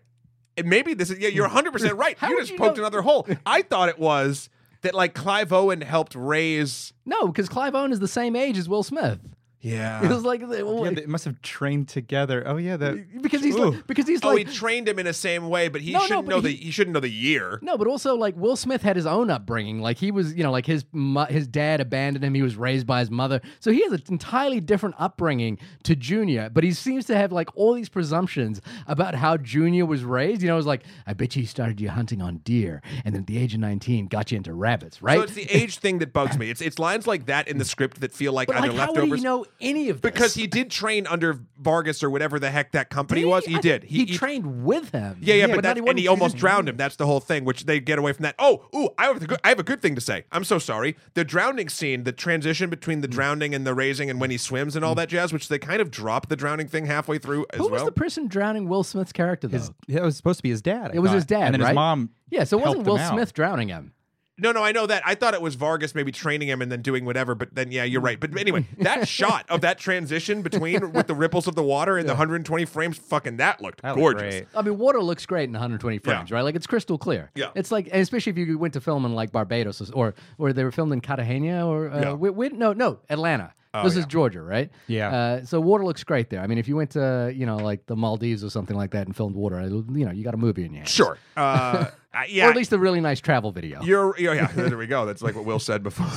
maybe this is, yeah, you're 100% right. How you just you poked know- another hole. I thought it was that, like, Clive Owen helped raise. No, because Clive Owen is the same age as Will Smith. Yeah. It was like, well, Yeah, they must have trained together. Oh yeah, that because he's Ooh. like, because he's Oh, like he trained him in the same way, but he No, no, shouldn't but know the he- he shouldn't know the year. No, but also like Will Smith had his own upbringing. Like he was, you know, like his his dad abandoned him. He was raised by his mother, so he has an entirely different upbringing to Junior. But he seems to have like all these presumptions about how Junior was raised. You know, it was like, I bet you he started you hunting on deer, and then at the age of nineteen got you into rabbits, right? So it's the age thing that bugs me. It's it's lines like that in the script that feel like but either like, how would leftovers. he know any of this? because he did train under Vargas or whatever the heck that company was. He I did. think He, trained with him. Yeah, yeah, yeah but, not that, he and he almost drowned him. That's the whole thing, which they get away from that. Oh, ooh, I have a good, I have a good thing to say. I'm so sorry. The drowning scene, the transition between the Mm. drowning and the raising, and when he swims and all that jazz, which they kind of drop the drowning thing halfway through as Who was well. the person drowning Will Smith's character though? yeah, it was supposed to be his dad. I It was thought. his dad, and then right? his mom. yeah, so it wasn't helped Will him out. Smith drowning him. No, no, I know that. I thought it was Vargas maybe training him and then doing whatever. But then, yeah, you're right. But anyway, that shot of that transition between with the ripples of the water and the 120 frames, fucking that looked That gorgeous. I mean, water looks great in 120 frames, right? Like it's crystal clear. Yeah. It's like, especially if you went to film in like Barbados or or they were filmed in Cartagena or uh, Yeah. wi- wi- no, no, Atlanta. This is Georgia, right? Yeah. Uh, so water looks great there. I mean, if you went to you know like the Maldives or something like that and filmed water, you know, you got a movie in your hands. Sure. Uh, yeah. Or at least a really nice travel video. you're, yeah, yeah, there we go. That's like what Will said before.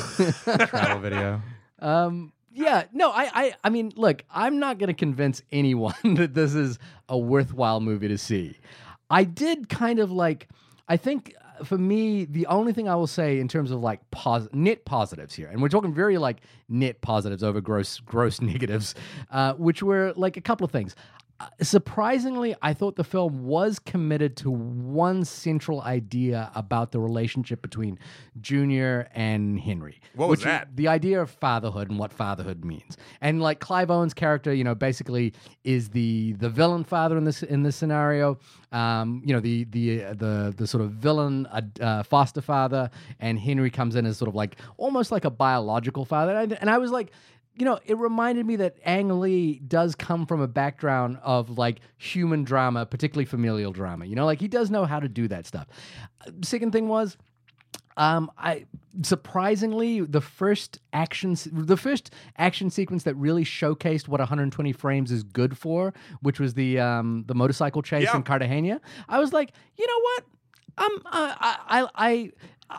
travel video. Um, yeah, no, I, I, I mean, look, I'm not going to convince anyone that this is a worthwhile movie to see. I did kind of like, I think for me, the only thing I will say in terms of like pos- net positives here, and we're talking very like net positives over gross gross negatives, uh, which were like a couple of things. Uh, Surprisingly, I thought the film was committed to one central idea about the relationship between Junior and Henry. What was that? the idea of fatherhood and what fatherhood means. And like Clive Owen's character, you know, basically is the the villain father in this in this scenario. Um, you know, the the uh, the the sort of villain uh, uh, foster father, and Henry comes in as sort of like almost like a biological father. And, and I was like. You know, it reminded me that Ang Lee does come from a background of like human drama, particularly familial drama. You know, like he does know how to do that stuff. Second thing was, um, I surprisingly the first action, the first action sequence that really showcased what 120 frames is good for, which was the um the motorcycle chase Yeah. in Cartagena. I was like, you know what? Um, I, I, I,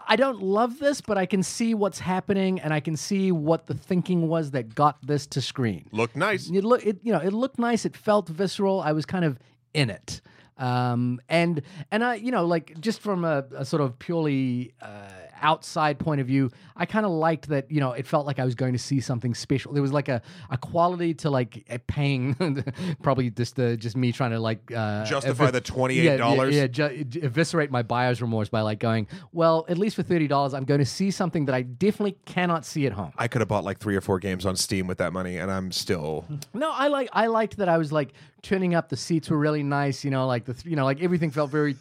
I don't love this, but I can see what's happening, and I can see what the thinking was that got this to screen. Look nice. It look, it, you know, it looked nice. It felt visceral. I was kind of in it. Um, and and I, you know, like just from a, a sort of purely uh, outside point of view, I kind of liked that. You know, it felt like I was going to see something special. There was like a, a quality to like a paying, probably just uh, just me trying to like uh, Justify the $28. Yeah, yeah, yeah ju- ju- eviscerate my buyer's remorse by like going, well, at least for thirty dollars, I'm going to see something that I definitely cannot see at home. I could have bought like three or four games on Steam with that money, and I'm still. No, I like I liked that I was like turning up. The seats were really nice. You know, like the th- you know like everything felt very.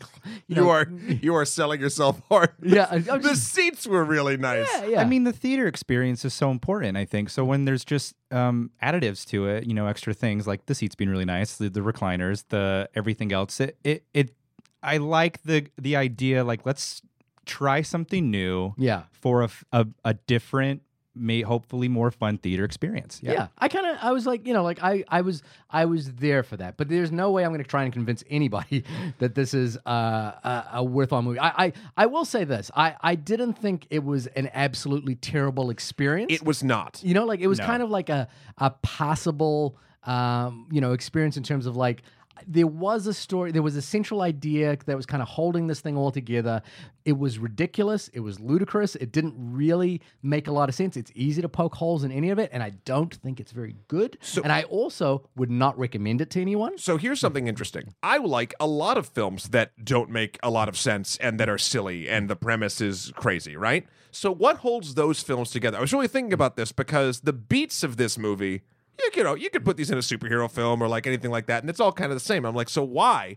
You, know, You are you are selling yourself hard. Yeah, I- I the seats were really nice. Yeah, yeah. I mean, the theater experience is so important. I think so. When there's just um, additives to it, you know, extra things like the seats being really nice, the, the recliners, the everything else. It, it it I like the the idea. Like, let's try something new yeah. for a a different, may hopefully more fun theater experience. Yeah, I kind of, I was like, you know, like I, I was, I was there for that. But there's no way I'm going to try and convince anybody that this is uh, a, a worthwhile movie. I, I, I will say this: I, I didn't think it was an absolutely terrible experience. It was not. You know, like it was No. kind of like a a passable, um, you know, experience in terms of like there was a story, there was a central idea that was kind of holding this thing all together. It was ridiculous, it was ludicrous, it didn't really make a lot of sense. It's easy to poke holes in any of it, and I don't think it's very good. and I also would not recommend it to anyone. So here's something interesting. I like a lot of films that don't make a lot of sense and that are silly and the premise is crazy, right? So what holds those films together? I was really thinking about this because the beats of this movie, you, you know, you could put these in a superhero film or like anything like that, and it's all kind of the same. I'm like, so why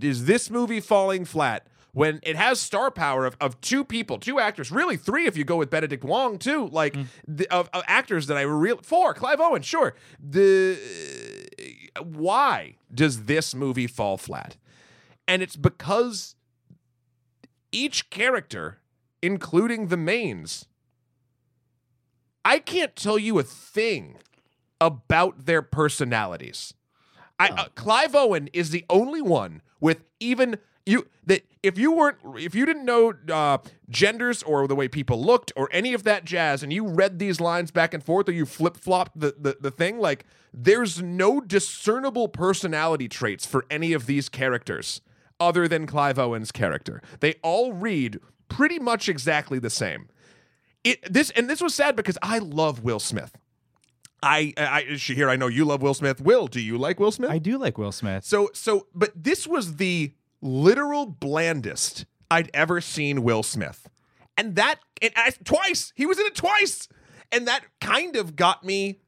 is this movie falling flat when it has star power of, of two people, two actors, really three if you go with Benedict Wong too, like mm. the, of, of actors that I real four, Clive Owen, sure. The why does this movie fall flat? And it's because each character, including the mains, I can't tell you a thing about their personalities. I, uh, Clive Owen is the only one with even you that if you weren't if you didn't know uh, genders or the way people looked or any of that jazz and you read these lines back and forth or you flip flopped the, the the thing like there's no discernible personality traits for any of these characters other than Clive Owen's character. They all read pretty much exactly the same. It this and this was sad because I love Will Smith. I, I, Shahir, I know you love Will Smith. Will, do you like Will Smith? I do like Will Smith. So so but this was the literal blandest I'd ever seen Will Smith. And that and I, twice. He was in it twice. And that kind of got me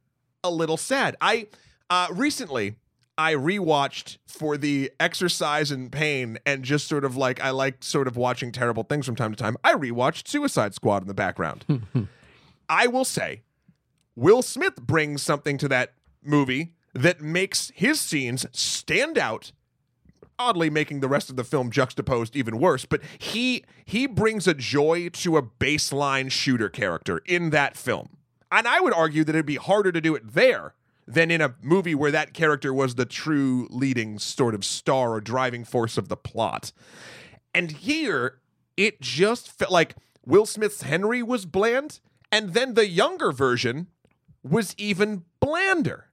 a little sad. I uh recently I rewatched for the exercise and pain and just sort of like I like sort of watching terrible things from time to time. I rewatched Suicide Squad in the background. I will say Will Smith brings something to that movie that makes his scenes stand out oddly making the rest of the film juxtaposed even worse but he he brings a joy to a baseline shooter character in that film. And i would argue that it'd be harder to do it there than in a movie where that character was the true leading sort of star or driving force of the plot. And here it just felt like will smith's henry was bland and then the younger version was even blander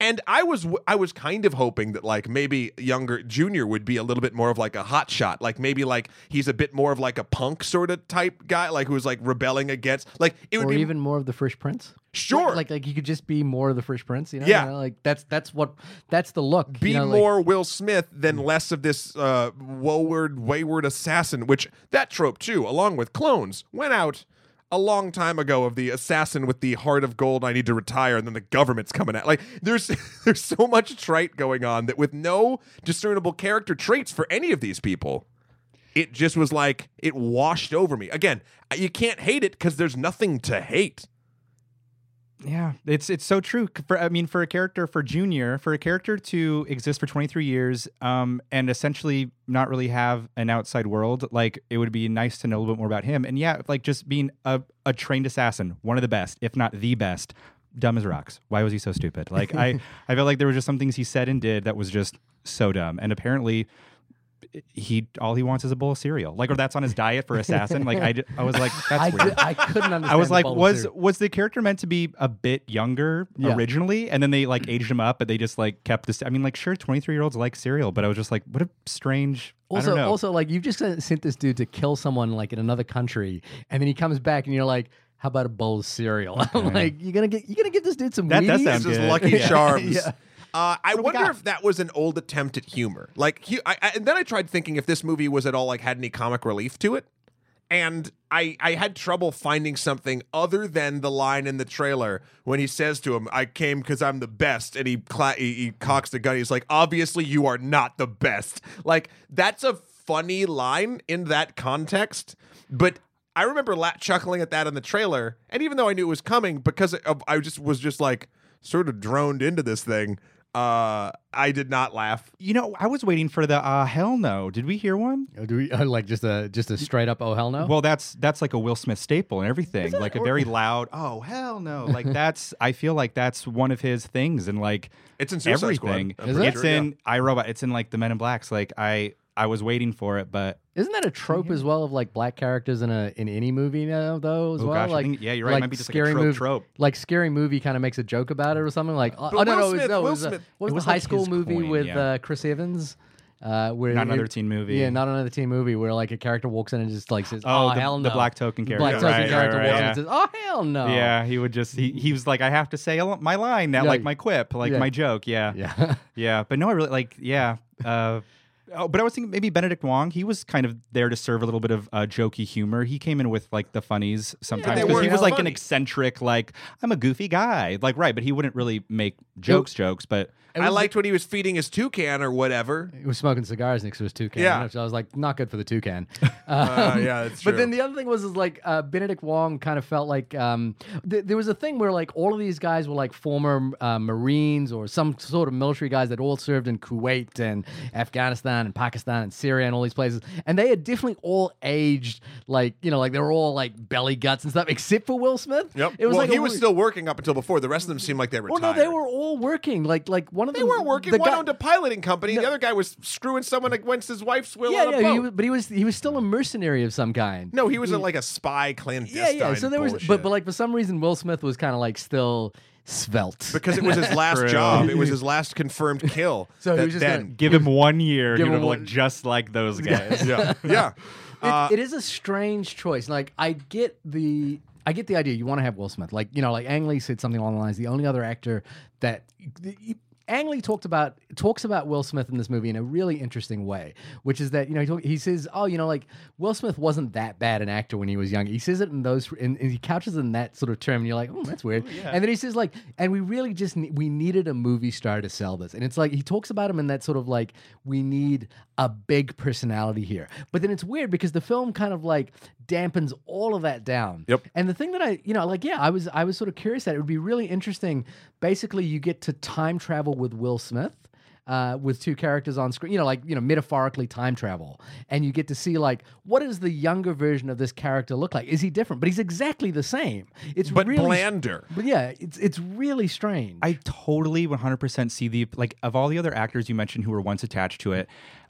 and I was I was kind of hoping that like maybe younger Junior would be a little bit more of like a hot shot, like maybe like he's a bit more of like a punk sort of type guy, like who's like rebelling against like it would or be even more of the Fresh Prince. sure like like you could just be more of the Fresh Prince. You know, Yeah. You know, like that's that's what that's the look. be you know, like- more Will Smith than less of this uh wayward wayward assassin, which that trope too, along with clones, went out a long time ago of the assassin with the heart of gold I need to retire and then the government's coming at. Like there's there's so much trite going on that with no discernible character traits for any of these people. It just was like it washed over me. Again, you can't hate it because there's nothing to hate. Yeah, it's it's so true. For I mean, for a character for Junior, for a character to exist for 23 years, um, and essentially not really have an outside world, like it would be nice to know a little bit more about him. And yeah, like just being a, a trained assassin, one of the best, if not the best. Dumb as rocks. Why was he so stupid? Like I, I felt like there were just some things he said and did that was just so dumb. And apparently, he all he wants is a bowl of cereal. Like, or that's on his diet for assassin. like, I, d- I was like, that's I, weird. did, I couldn't understand. I was like, was was the character meant to be a bit younger Yeah. originally, and then they like aged him up, but they just like kept this. I mean, like, sure, twenty three year olds like cereal, but I was just like, what a strange. I Also, don't know. also, like you've just sent sent this dude to kill someone like in another country, and then he comes back, and you're like, "How about a bowl of cereal?" I'm like, "You're gonna get you gonna give this dude some That does Wheaties?" sound It's just good. Lucky Yeah. Charms. Yeah. Uh, I What do we wonder if that was an old attempt at humor. Like, hu- I, I, and then I tried thinking if this movie was at all like had any comic relief to it, and I, I had trouble finding something other than the line in the trailer when he says to him, "I came because I'm the best," and he, cla- he he cocks the gun. He's like, "Obviously, you are not the best." Like, that's a funny line in that context, but. I remember la- chuckling at that in the trailer, and even though I knew it was coming, because of, I just was just like sort of droned into this thing, uh, I did not laugh. you know, I was waiting for the uh, hell no. Did we hear one? Oh, Do we uh, like just a just a straight up oh hell no? Well, that's that's like a Will Smith staple and everything. Like a very loud, oh hell no. Like that's I feel like that's one of his things and like It's in Suicide everything. I'm Is it? It's sure, yeah. in iRobot. It's in like the Men in Blacks. Like I I was waiting for it, but Isn't that a trope as well of like black characters in a in any movie now though as Oh, well? gosh, I like think- yeah, you're right. It Like might be just like a scary trope movie, trope. Like scary movie kind of makes a joke about it or something. Like oh, oh, no no, it was, Smith- no, it Will was, uh, Smith- what was, It was the high like school movie coin, with yeah. uh, Chris Evans? Uh, where not it- another teen movie. Yeah, not another teen movie where like a character walks in and just like says, Oh, "Oh, the- hell no!" the black token character. Black token Right, right, character right, walks in yeah. and says, "Oh hell no!" Yeah, he would just he, he was like, I have to say my line now, Yeah. like my quip, like Yeah. my joke. Yeah. yeah. Yeah, but no, I really like. Yeah, uh, oh, but I was thinking maybe Benedict Wong. He was kind of there to serve a little bit of uh, jokey humor. He came in with like the funnies sometimes because he was like an eccentric, like I'm a goofy guy, like right. But he wouldn't really make jokes, jokes. But I was- liked when he was feeding his toucan or whatever. He was smoking cigars next to his toucan. Yeah. So I was like, not good for the toucan. Uh, yeah, that's But then the other thing was is like uh, Benedict Wong kind of felt like um, th- there was a thing where like all of these guys were like former uh, Marines or some sort of military guys that all served in Kuwait and Afghanistan and Pakistan and Syria and all these places, and they had definitely all aged like you know like they were all like belly guts and stuff except for Will Smith. Yep. It was well, like he was weird- still working up until before. The rest of them seemed like they were Well, no, they were all working. Like, like one of They them. weren't working. the One guy- owned a piloting company. The other guy was screwing someone against his wife's will yeah, on a yeah, boat. he was, but he was he was still a mercenary of some kind. no, he was a, like a spy clandestine. yeah, yeah. So there was, but but like for some reason, Will Smith was kind of like still svelte. because it was his last job. It was his last confirmed kill. So he that was just then, gonna- give him one year, Give he would him have one- looked just like those guys. yeah, yeah. It- Uh, it is a strange choice. Like I get the I get the idea. You want to have Will Smith. Like you know, like Ang Lee said something along the lines. The only other actor that Ang Lee talked about talks about Will Smith in this movie in a really interesting way, which is that you know he, talk, he says, oh, you know, like Will Smith wasn't that bad an actor when he was young. He says it in those, and, and he couches it in that sort of term, and you're like, oh, that's weird. Oh, and then he says like, and we really just ne- we needed a movie star to sell this, and it's like he talks about him in that sort of like we need a big personality here, but then it's weird because the film kind of like dampens all of that down. Yep. And the thing that I, you know, like, yeah, I was, I was sort of curious that it would be really interesting. Basically, you get to time travel with Will Smith. Uh, with two characters on screen, you know, like you know, metaphorically time travel, and you get to see like what does the younger version of this character look like? Is he different? But he's exactly the same. It's but really, blander. But yeah, it's it's really strange. I totally 100% see the like of all the other actors you mentioned who were once attached to it.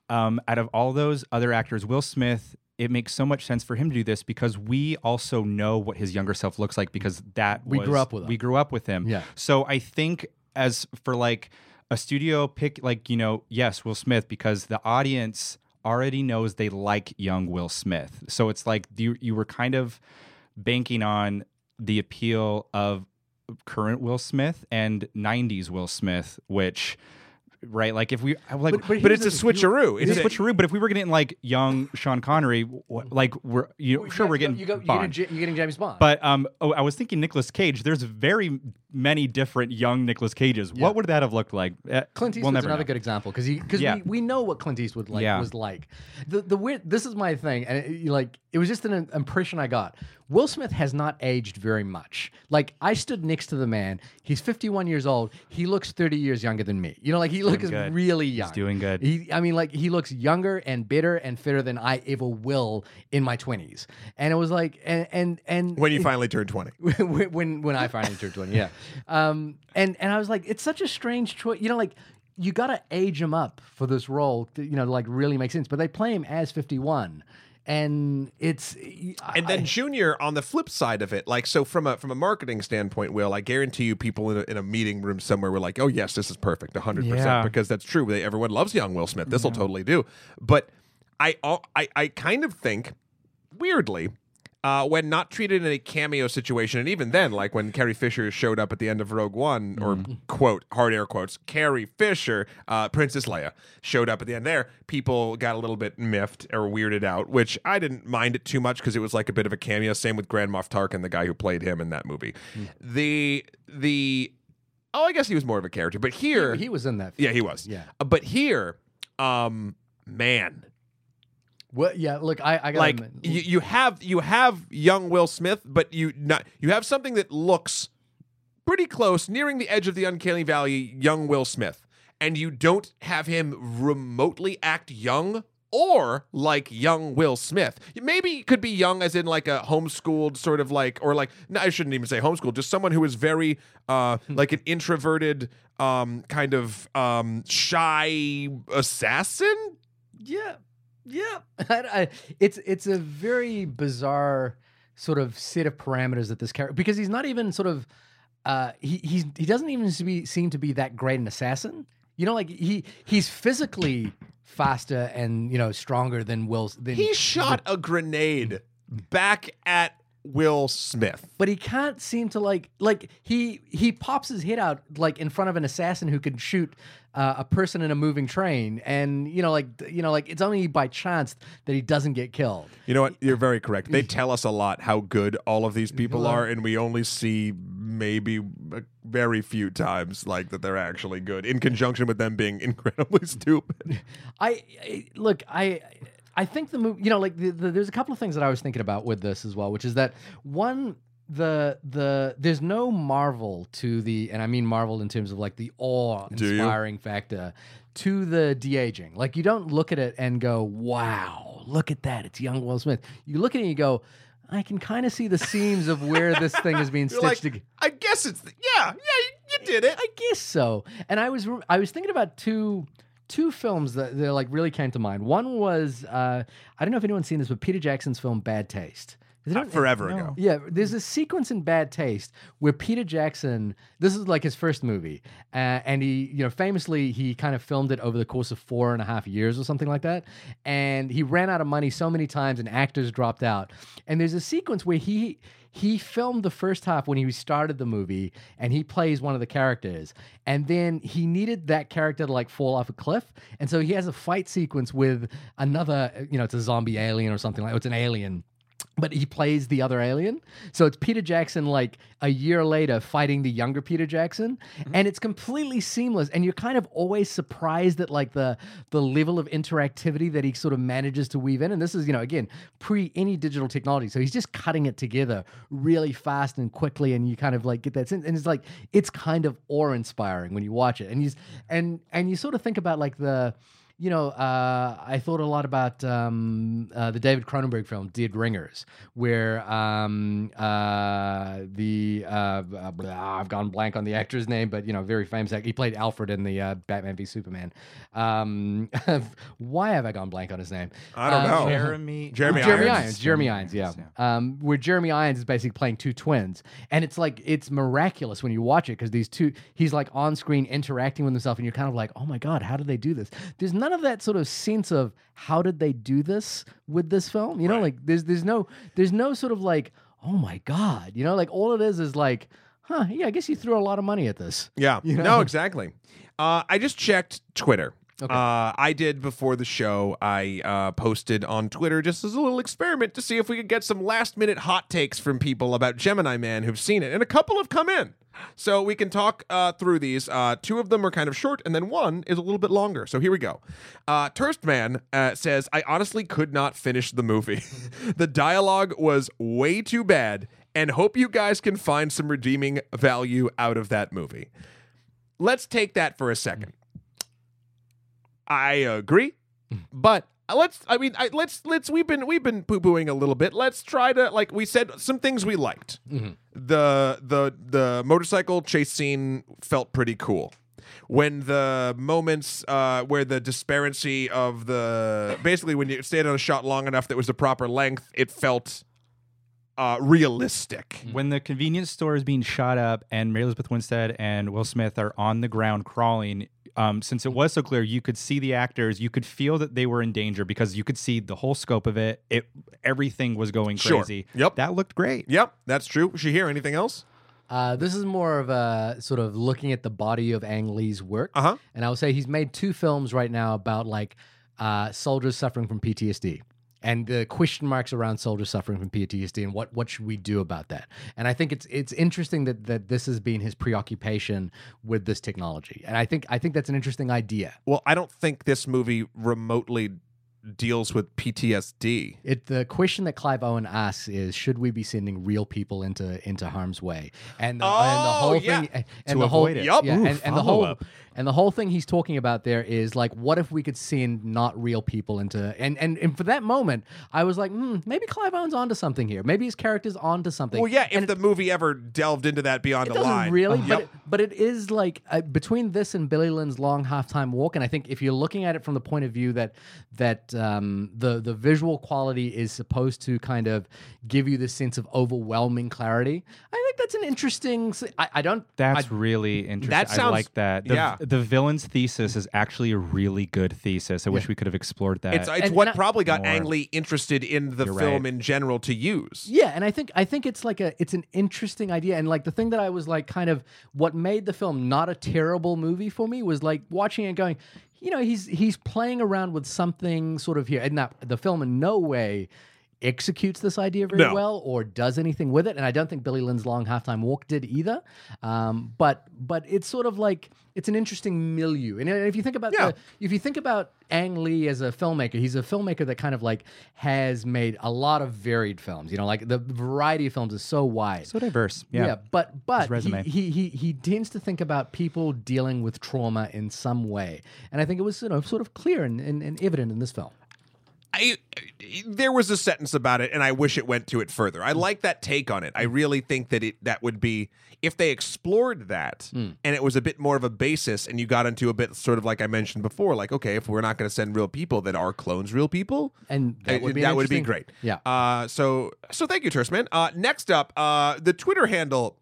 Um, out of all those other actors, Will Smith, it makes so much sense for him to do this because we also know what his younger self looks like because that We was- grew up with him. We grew up with him. Yeah. So I think as for like a studio pick, like you know, yes, Will Smith because the audience already knows they like young Will Smith. So it's like you you were kind of banking on the appeal of current Will Smith and 90s Will Smith, which right like if we like But- but But it's a here's the thing, you- switcheroo. it's a switcheroo but if we were getting like young Sean Connery like we're you know, sure we're getting you go, you're, Bond. getting, you're getting James Bond. but um oh, I was thinking Nicolas Cage there's very many different young Nicolas Cages Yeah. what would that have looked like Uh, Clint we'll another know. good example because because Yeah. we, we know what Clint Eastwood like Yeah. was like. The the weird this is my thing and it, like it was just an impression I got. Will Smith has not aged very much. Like I stood next to the man. He's 51 years old. He looks 30 years younger than me. You know, like he looks really young. He's doing good. He, I mean, like he looks younger and better and fitter than I ever will in my 20s. And it was like, and and and when you finally turn 20. when when when I finally turned 20, yeah. Um, and and I was like, it's such a strange choice. You know, like you got to age him up for this role, to, you know, like really make sense. But they play him as 51, and it's And then Junior on the flip side of it, like so from a from a marketing standpoint, Will, I guarantee you people in a, in a meeting room somewhere were like, "Oh yes, this is perfect, 100%," Yeah. because that's true. They, everyone loves young Will Smith. This will totally do. But I I I kind of think weirdly uh, when not treated in a cameo situation, and even then, like when Carrie Fisher showed up at the end of Rogue One, or quote hard air quotes, Carrie Fisher, uh, Princess Leia showed up at the end there. People got a little bit miffed or weirded out, which I didn't mind it too much because it was like a bit of a cameo. Same with Grand Moff Tarkin, the guy who played him in that movie. The the oh, I guess he was more of a character, but here he was in that. yeah, he was. Yeah. Uh, but here, um, man, Well, yeah. Look, I, I got like you, you have you have young Will Smith, but you not you have something that looks pretty close, nearing the edge of the uncanny valley. Young Will Smith, and you don't have him remotely act young. Or like young Will Smith, maybe could be young as in like a homeschooled sort of like, or like no, I shouldn't even say homeschooled, just someone who is very uh like an introverted, um kind of um shy assassin. Yeah, yeah. I, I, it's it's a very bizarre sort of set of parameters that this character because he's not even sort of uh, he he's he doesn't even seem to be, seem to be that great an assassin. You know, like he he's physically faster and you know stronger than Will. Than, He shot a grenade back at Will Smith. but he can't seem to like like he he pops his head out like in front of an assassin who can shoot uh, a person in a moving train and you know like you know like it's only by chance that he doesn't get killed You know what? You're very correct. They tell us a lot how good all of these people are, and we only see maybe very few times like that they're actually good in conjunction with them being incredibly stupid. I, I look, I I think the movie, you know, like the, the, there's a couple of things that I was thinking about with this as well, which is that one the the there's no marvel to the and I mean marvel in terms of like the awe inspiring factor to the de-aging. Like you don't look at it and go, "Wow, look at that. It's young Will Smith." You look at it and you go, I can kind of see the seams of where this thing is being You're stitched like, together. I guess it's yeah, yeah, you, you did it. I guess so. And I was I was thinking about two two films that, that like really came to mind. One was uh, I don't know if anyone's seen this, but Peter Jackson's film Bad Taste. It Uh, forever no. ago. Yeah, there's a sequence in Bad Taste where Peter Jackson. This is like his first movie, uh, and he, you know, famously he kind of filmed it over the course of four and a half years or something like that. And he ran out of money so many times, and actors dropped out. And there's a sequence where he he filmed the first half when he started the movie, and he plays one of the characters. And then he needed that character to like fall off a cliff, and so he has a fight sequence with another, you know, it's a zombie alien or something like. It's an alien but he plays the other alien. So it's Peter Jackson like a year later fighting the younger Peter Jackson. Mm-hmm. And it's completely seamless. And you're kind of always surprised at like the the level of interactivity that he sort of manages to weave in. And this is you know again pre any digital technology. So he's just cutting it together really fast and quickly and you kind of like get that sense. And it's like it's kind of awe-inspiring when you watch it. And he's and and you sort of think about like the you know, uh, I thought a lot about um, uh, the David Cronenberg film Dead Ringers, where um, uh, the uh, blah, I've gone blank on the actor's name, but you know, very famous actor. He played Alfred in the uh, Batman v Superman. Um, why have I gone blank on his name? I don't know. Jeremy. Jeremy Jeremy Irons. Irons. Jeremy Irons, yeah. Um, where Jeremy Irons is basically playing two twins, and it's like it's miraculous when you watch it because these two, he's like on screen interacting with himself, and you're kind of like, oh my god, how did they do this? There's none of that sort of sense of how did they do this with this film. You know, like there's there's no there's no sort of like, oh my god, you know, like all it is is like, huh, yeah, I guess you threw a lot of money at this. Yeah. You know? No, exactly. Uh, I just checked Twitter. Okay. Uh, I did before the show. I uh, posted on Twitter just as a little experiment to see if we could get some last minute hot takes from people about Gemini Man who've seen it, and a couple have come in. So we can talk uh, through these. Uh, two of them are kind of short, and then one is a little bit longer. So here we go. Uh, Turstman uh, says, "I honestly could not finish the movie. the dialogue was way too bad, and hope you guys can find some redeeming value out of that movie." Let's take that for a second. I agree, but let's. I mean, I, let's let's. We've been we've been poo pooing a little bit. Let's try to like we said some things we liked. The the the motorcycle chase scene felt pretty cool. when the moments uh, where the disparity of the basically when you stayed on a shot long enough that was the proper length, it felt uh, realistic. When the convenience store is being shot up and Mary Elizabeth Winstead and Will Smith are on the ground crawling, um, since it was so clear, you could see the actors, you could feel that they were in danger because you could see the whole scope of it. It everything was going Sure. crazy. Yep. that looked great. Yep, that's true. Shahir, anything else? Uh, this is more of a sort of looking at the body of Ang Lee's work. Uh-huh. And I would say he's made two films right now about like uh, soldiers suffering from PTSD and the question marks around soldiers suffering from PTSD and what what should we do about that. And I think it's it's interesting that that this has been his preoccupation with this technology. And I think I think that's an interesting idea. Well, I don't think this movie remotely deals with PTSD. It the question that Clive Owen asks is should we be sending real people into into harm's way? And the, and the Oh, whole yeah. thing and To the whole it. Yup. yeah, Ooh, and, and the whole follow-up. And the whole thing he's talking about there is like what if we could send not real people into and and, and for that moment I was like hmm, maybe Clive Owen's onto something here. Maybe his character's onto something. Well, yeah, if the movie ever delved into that beyond it the doesn't line. really, Yep. but it, but it is like uh, between this and Billy Lynn's long halftime walk, and I think if you're looking at it from the point of view that that um, the the visual quality is supposed to kind of give you this sense of overwhelming clarity, I think that's an interesting. I don't. That's I, really interesting. That I sounds- like that. The, yeah. The villain's thesis is actually a really good thesis. I wish we could have explored that. It's, it's And- what and I- probably got More. Ang Lee interested in the You're film right. in general to use. Yeah, and I think I think it's like a it's an interesting idea, and like the thing that I was like kind of what made the film not a terrible movie for me was like watching it going, you know, he's he's playing around with something sort of here, and that the film in no way executes this idea very No. well or does anything with it, and I don't think Billy Lynn's Long Halftime Walk did either. Um, but but it's sort of like it's an interesting milieu, and if you think about Yeah. the if you think about Ang Lee as a filmmaker, he's a filmmaker that kind of like has made a lot of varied films. You know, like the variety of films is so wide. so diverse. Yeah. yeah but but he, he he he tends to think about people dealing with trauma in some way, and I think it was you know sort of clear and, and, and evident in this film. I, there was a sentence about it, and I wish it went to it further. I like that take on it. I really think that it that would be if they explored that, and it was a bit more of a basis, and you got into a bit sort of like I mentioned before, like okay, if we're not going to send real people, then are clones real people? And that would be an would be great. Yeah. Uh, so so thank you, Tersman. Uh, next up, uh, the Twitter handle.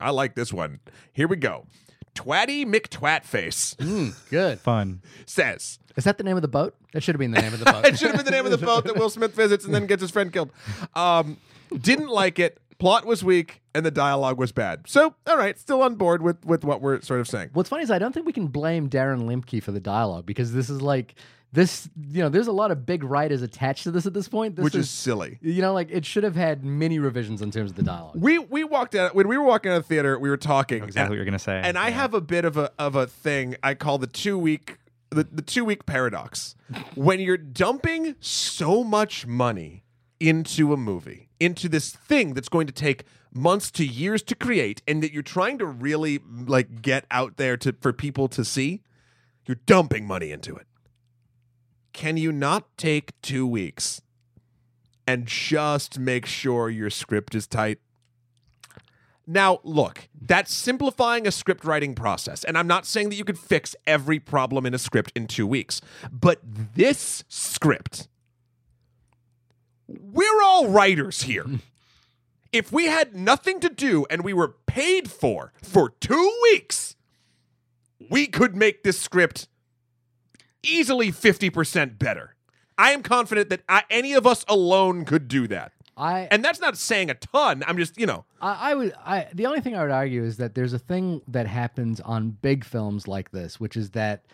I like this one. Here we go. Twatty McTwatface Mm, good. Fun. says. Is that the name of the boat? That should have been the name of the boat. It should have been the name of the boat that Will Smith visits and then gets his friend killed. Um, didn't like it. Plot was weak and the dialogue was bad. So, all right, still on board with with what we're sort of saying. What's funny is I don't think we can blame Darren Lemke for the dialogue because this is like this. You know, there's a lot of big writers attached to this at this point. This Which is silly. you know, like it should have had many revisions in terms of the dialogue. We we walked out when we were walking out of the theater. We were talking Exactly and, what you're gonna say. and I have a bit of a of a thing I call the two week the, the two week paradox. when you're dumping so much money into a movie, into this thing that's going to take months to years to create, and that you're trying to really like get out there to for people to see, you're dumping money into it. Can you not take two weeks and just make sure your script is tight? Now, look, that's simplifying a script writing process. And I'm not saying that you could fix every problem in a script in two weeks. But this script, we're all writers here. if we had nothing to do and we were paid for for two weeks, we could make this script easily 50% better. I am confident that I, any of us alone could do that. I And that's not saying a ton. I'm just, you know, I, I would. I the only thing I would argue is that there's a thing that happens on big films like this, which is that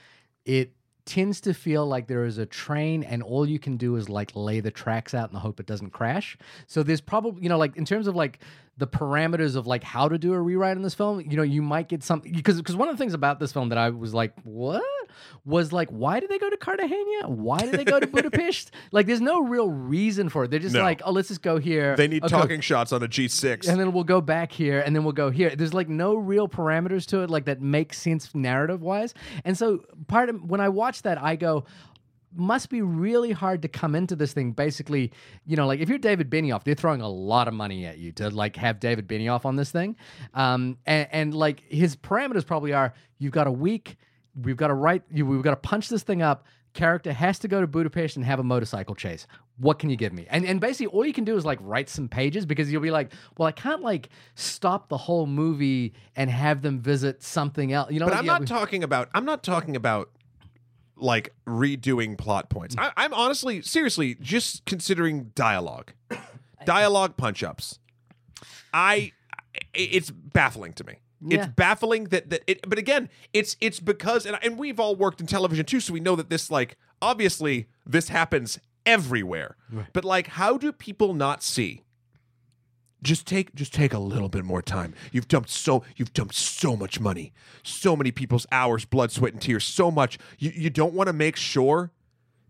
it tends to feel like there is a train and all you can do is like lay the tracks out and hope it doesn't crash. So there's probably you know like in terms of like the parameters of like how to do a rewrite in this film, you know, you might get something because because one of the things about this film that I was like, what was like, why did they go to Cartagena? Why did they go to Budapest? like, there's no real reason for it. They're just No. like, oh, let's just go here. they need Okay, talking shots on a G6. and then we'll go back here and then we'll go here there's like no real parameters to it like that makes sense narrative wise and so part of when i watch that i go must be really hard to come into this thing. Basically, you know, like if you're David Benioff, they're throwing a lot of money at you to like have David Benioff on this thing, um, and, and like his parameters probably are: you've got a week, we've got to write, you, we've got to punch this thing up. Character has to go to Budapest and have a motorcycle chase. What can you give me? And and basically all you can do is like write some pages because you'll be like, well, I can't like stop the whole movie and have them visit something else. You know, But like, I'm yeah, not we- talking about. I'm not talking about like redoing plot points. I, I'm honestly, seriously, just considering dialogue, dialogue punch ups. I, i- it's baffling to me. It's baffling that that it. But again, it's it's because and and we've all worked in television too, so we know that this like obviously this happens everywhere. But like, how do people not see? just take just take a little bit more time you've dumped so you've dumped so much money so many people's hours blood sweat and tears so much you, you don't want to make sure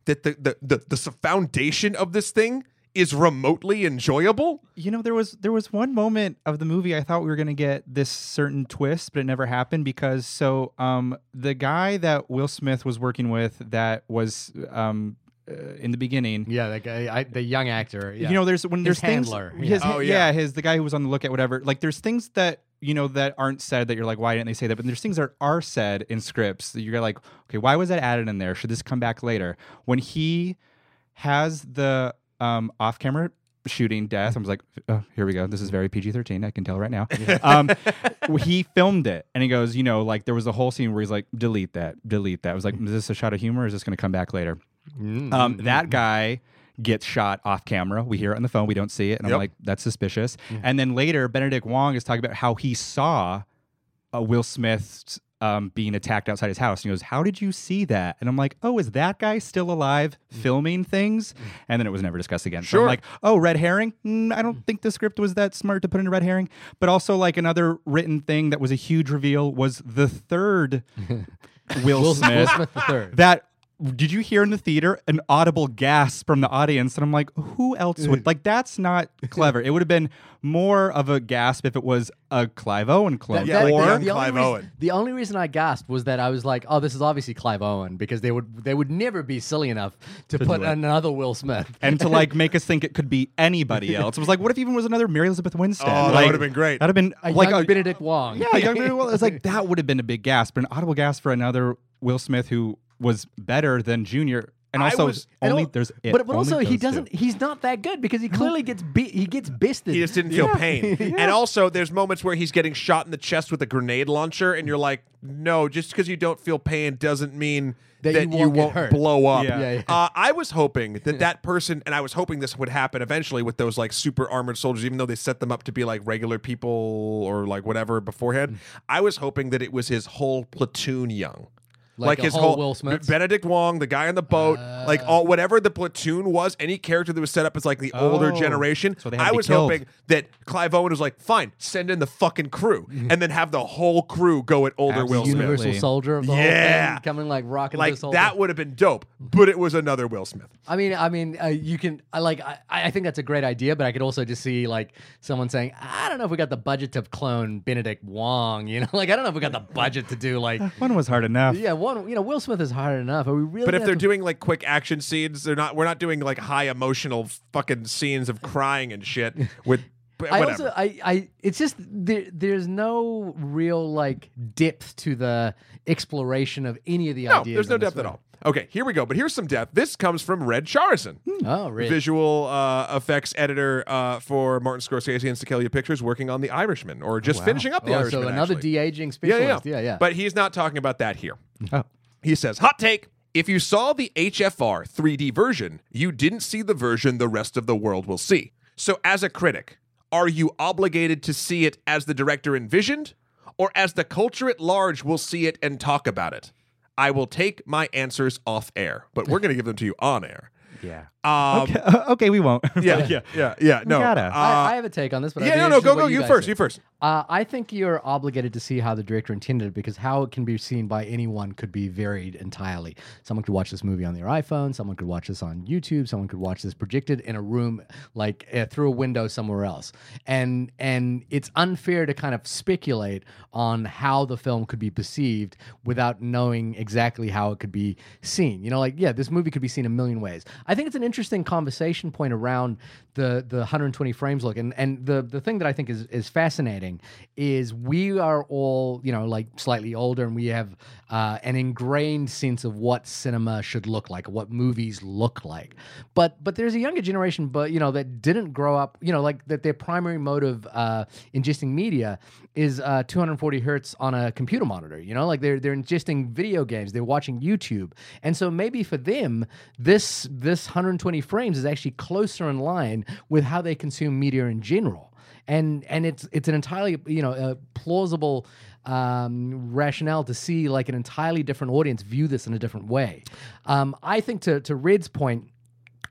that the, the the the foundation of this thing is remotely enjoyable You know, there was there was one moment of the movie I thought we were gonna get this certain twist, but it never happened because so um the guy that Will Smith was working with that was um uh, in the beginning. Yeah, that guy, I, the young actor. Yeah. You know, there's when His there's things. handler, yeah. His, Oh, yeah. yeah. his the guy who was on the lookout, whatever. Like, there's things that you know that aren't said that you're like, why didn't they say that? But there's things that are said in scripts that you're like, okay, why was that added in there? Should this come back later? When he has the um, off-camera shooting death, I was like, oh, here we go. This is very PG-13. I can tell right now. um, he filmed it, and he goes, you know, like there was a whole scene where he's like, delete that, delete that. I was like, is this a shot of humor? or Is this going to come back later? Mm, Um, that guy gets shot off camera. We hear it on the phone. We don't see it. And Yep. I'm like, that's suspicious. And then later, Benedict Wong is talking about how he saw uh, Will Smith um, being attacked outside his house. And he goes, How did you see that? And I'm like, Oh, is that guy still alive filming things? And then it was never discussed again. So Sure. I'm like, Oh, red herring? Mm, I don't think the script was that smart to put in a red herring. But also, like, another written thing that was a huge reveal was the third Will, Will, Smith Will Smith the third. that did you hear in the theater an audible gasp from the audience and i'm like who else would like that's not clever it would have been more of a gasp if it was a clive owen clone Yeah, like the or young the only Clive reason, Owen. The only reason I gasped was that I was like, "Oh, this is obviously Clive Owen," because they would they would never be silly enough to, put another Will Smith. and to like make us think it could be anybody else it was like what if even was another mary elizabeth winstead Oh, that would've been great. that'd have been A like young a, Benedict Wong. yeah young Mary Will- it's like that would have been a big gasp but an audible gasp for another will smith who was better than junior and also was- And only al- there's it, but but only also he those doesn't. He's not that good because he clearly gets be, he gets bisted. he just didn't feel Yeah. pain and also there's moments where he's getting shot in the chest with a grenade launcher and you're like no just because you don't feel pain doesn't mean That that, you you won't get won't hurt. blow up Yeah. Yeah, yeah. Uh, i was hoping that that person and i was hoping this would happen eventually with those like super armored soldiers even though they set them up to be like regular people or like whatever beforehand i was hoping that it was his whole platoon young Like a his whole Will Smiths? Benedict Wong, the guy on the boat, like all whatever the platoon was, any character that was set up as like the older Oh. generation. So they I was killed. hoping that Clive Owen was like, fine, send in the fucking crew, Mm-hmm. and then have the whole crew go at older Will Smith. Universal soldier of the Yeah. whole thing, coming like rocking Like this whole that thing. would have been dope, but it was another Will Smith. I mean, I mean, uh, you can. I like. I, I think that's a great idea, but I could also just see like someone saying, "I don't know if we got the budget to clone Benedict Wong." You know, like I don't know if we got the budget to do like. one was hard enough Yeah, one. You know, Will Smith is hard enough. Are we really? But if they're to- doing like quick action scenes, they're not. We're not doing like high emotional fucking scenes of crying and shit with. I whatever. also, I, I, it's just there, there's no real like depth to the exploration of any of the no, ideas. there's no depth at all. Okay, here we go. But here's some depth. This comes from Red Charison. Oh, really? visual uh, effects editor uh, for Martin Scorsese and Sikelia Pictures, working on The Irishman, or just finishing up The Oh, Irishman. so another de aging yeah, specialist. yeah, yeah, yeah. But he's not talking about that here. oh He says, "Hot take: If you saw the HFR 3D version, you didn't see the version the rest of the world will see. So, as a critic, are you obligated to see it as the director envisioned, or as the culture at large will see it and talk about it? I will take my answers off air, but we're going to give them to you on air." yeah Um, okay, okay we won't yeah, yeah, yeah, yeah. No, gotta. uh, I, I have a take on this, but yeah, think no, no, go, go. You guys first. think. You first. Uh, I think you're obligated to see how the director intended it because how it can be seen by anyone could be varied entirely. Someone could watch this movie on their iPhone. Someone could watch this on YouTube. Someone could watch this projected in a room, like uh, through a window somewhere else. And and it's unfair to kind of speculate on how the film could be perceived without knowing exactly how it could be seen. You know, like yeah, this movie could be seen a million ways. I think it's an interesting conversation point around the the 120 frames look, and and the the thing that I think is is fascinating is we are all you know like slightly older, and we have uh, an ingrained sense of what cinema should look like, what movies look like. But but there's a younger generation, but you know that didn't grow up, you know, like that their primary mode of uh, ingesting media is uh, 240 hertz on a computer monitor. You know, like they're they're ingesting video games, they're watching YouTube, and so maybe for them this this 120 frames is actually closer in line with how they consume media in general and and it's it's an entirely you know plausible um, rationale to see like an entirely different audience view this in a different way. Um, I think to to Red's point,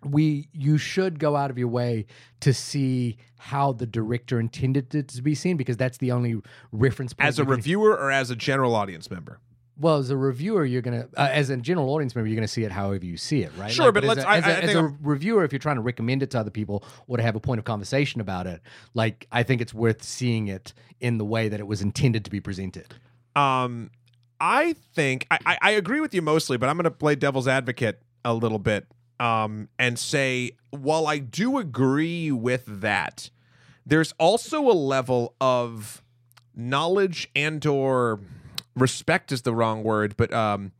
we you should go out of your way to see how the director intended it to be seen because that's the only reference point As a reviewer or as a general audience member? Well, as a reviewer, you're gonna, uh, as a general audience member, you're gonna see it however you see it, right? Sure, but as let's- a, I- as, I a, as think a reviewer, if you're trying to recommend it to other people or to have a point of conversation about it, like I think it's worth seeing it in the way that it was intended to be presented. Um, I think I, I, I agree with you mostly, but I'm going to play devil's advocate a little bit um, and say while I do agree with that, there's also a level of knowledge and or respect is the wrong word, but um,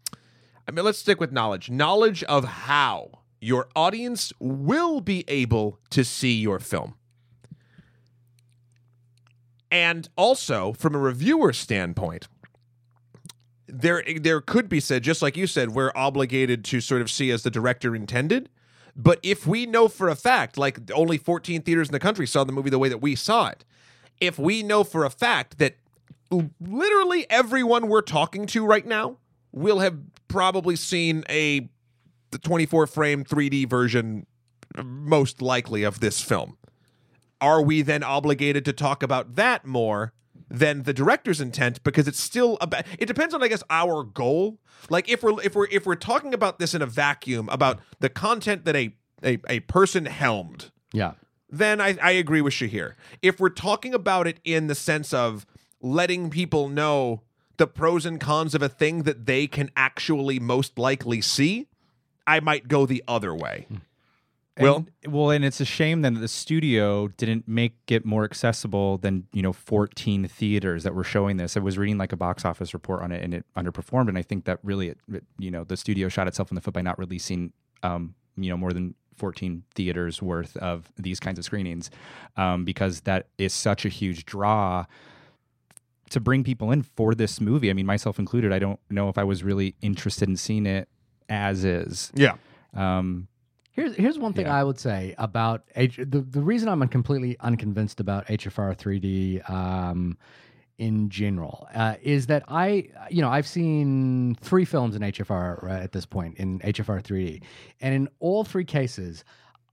I mean let's stick with knowledge. Knowledge of how your audience will be able to see your film. And also, from a reviewer standpoint, there there could be said, just like you said, we're obligated to sort of see as the director intended. But if we know for a fact, like only 14 theaters in the country saw the movie the way that we saw it, if we know for a fact that literally everyone we're talking to right now will have probably seen a the 24 frame 3D version most likely of this film are we then obligated to talk about that more than the director's intent because it's still about it depends on i guess our goal like if we're if we're if we're talking about this in a vacuum about the content that a a, a person helmed Yeah. then I, I agree with Shahir. If we're talking about it in the sense of letting people know the pros and cons of a thing that they can actually most likely see, I might go the other way. And- well, and it's a shame then that the studio didn't make it more accessible than you know 14 theaters that were showing this. I was reading like a box office report on it, and it underperformed. And I think that really, it, it- you know, the studio shot itself in the foot by not releasing, um, you know, more than 14 theaters worth of these kinds of screenings, um, because that is such a huge draw to bring people in for this movie. I mean, myself included. I don't know if I was really interested in seeing it as is. Yeah. Um, Here's here's one thing Yeah. I would say about H. The, the reason I'm completely unconvinced about HFR 3D um, in general uh, is that I you know I've seen three films in HFR right, at this point in HFR 3D, and in all three cases.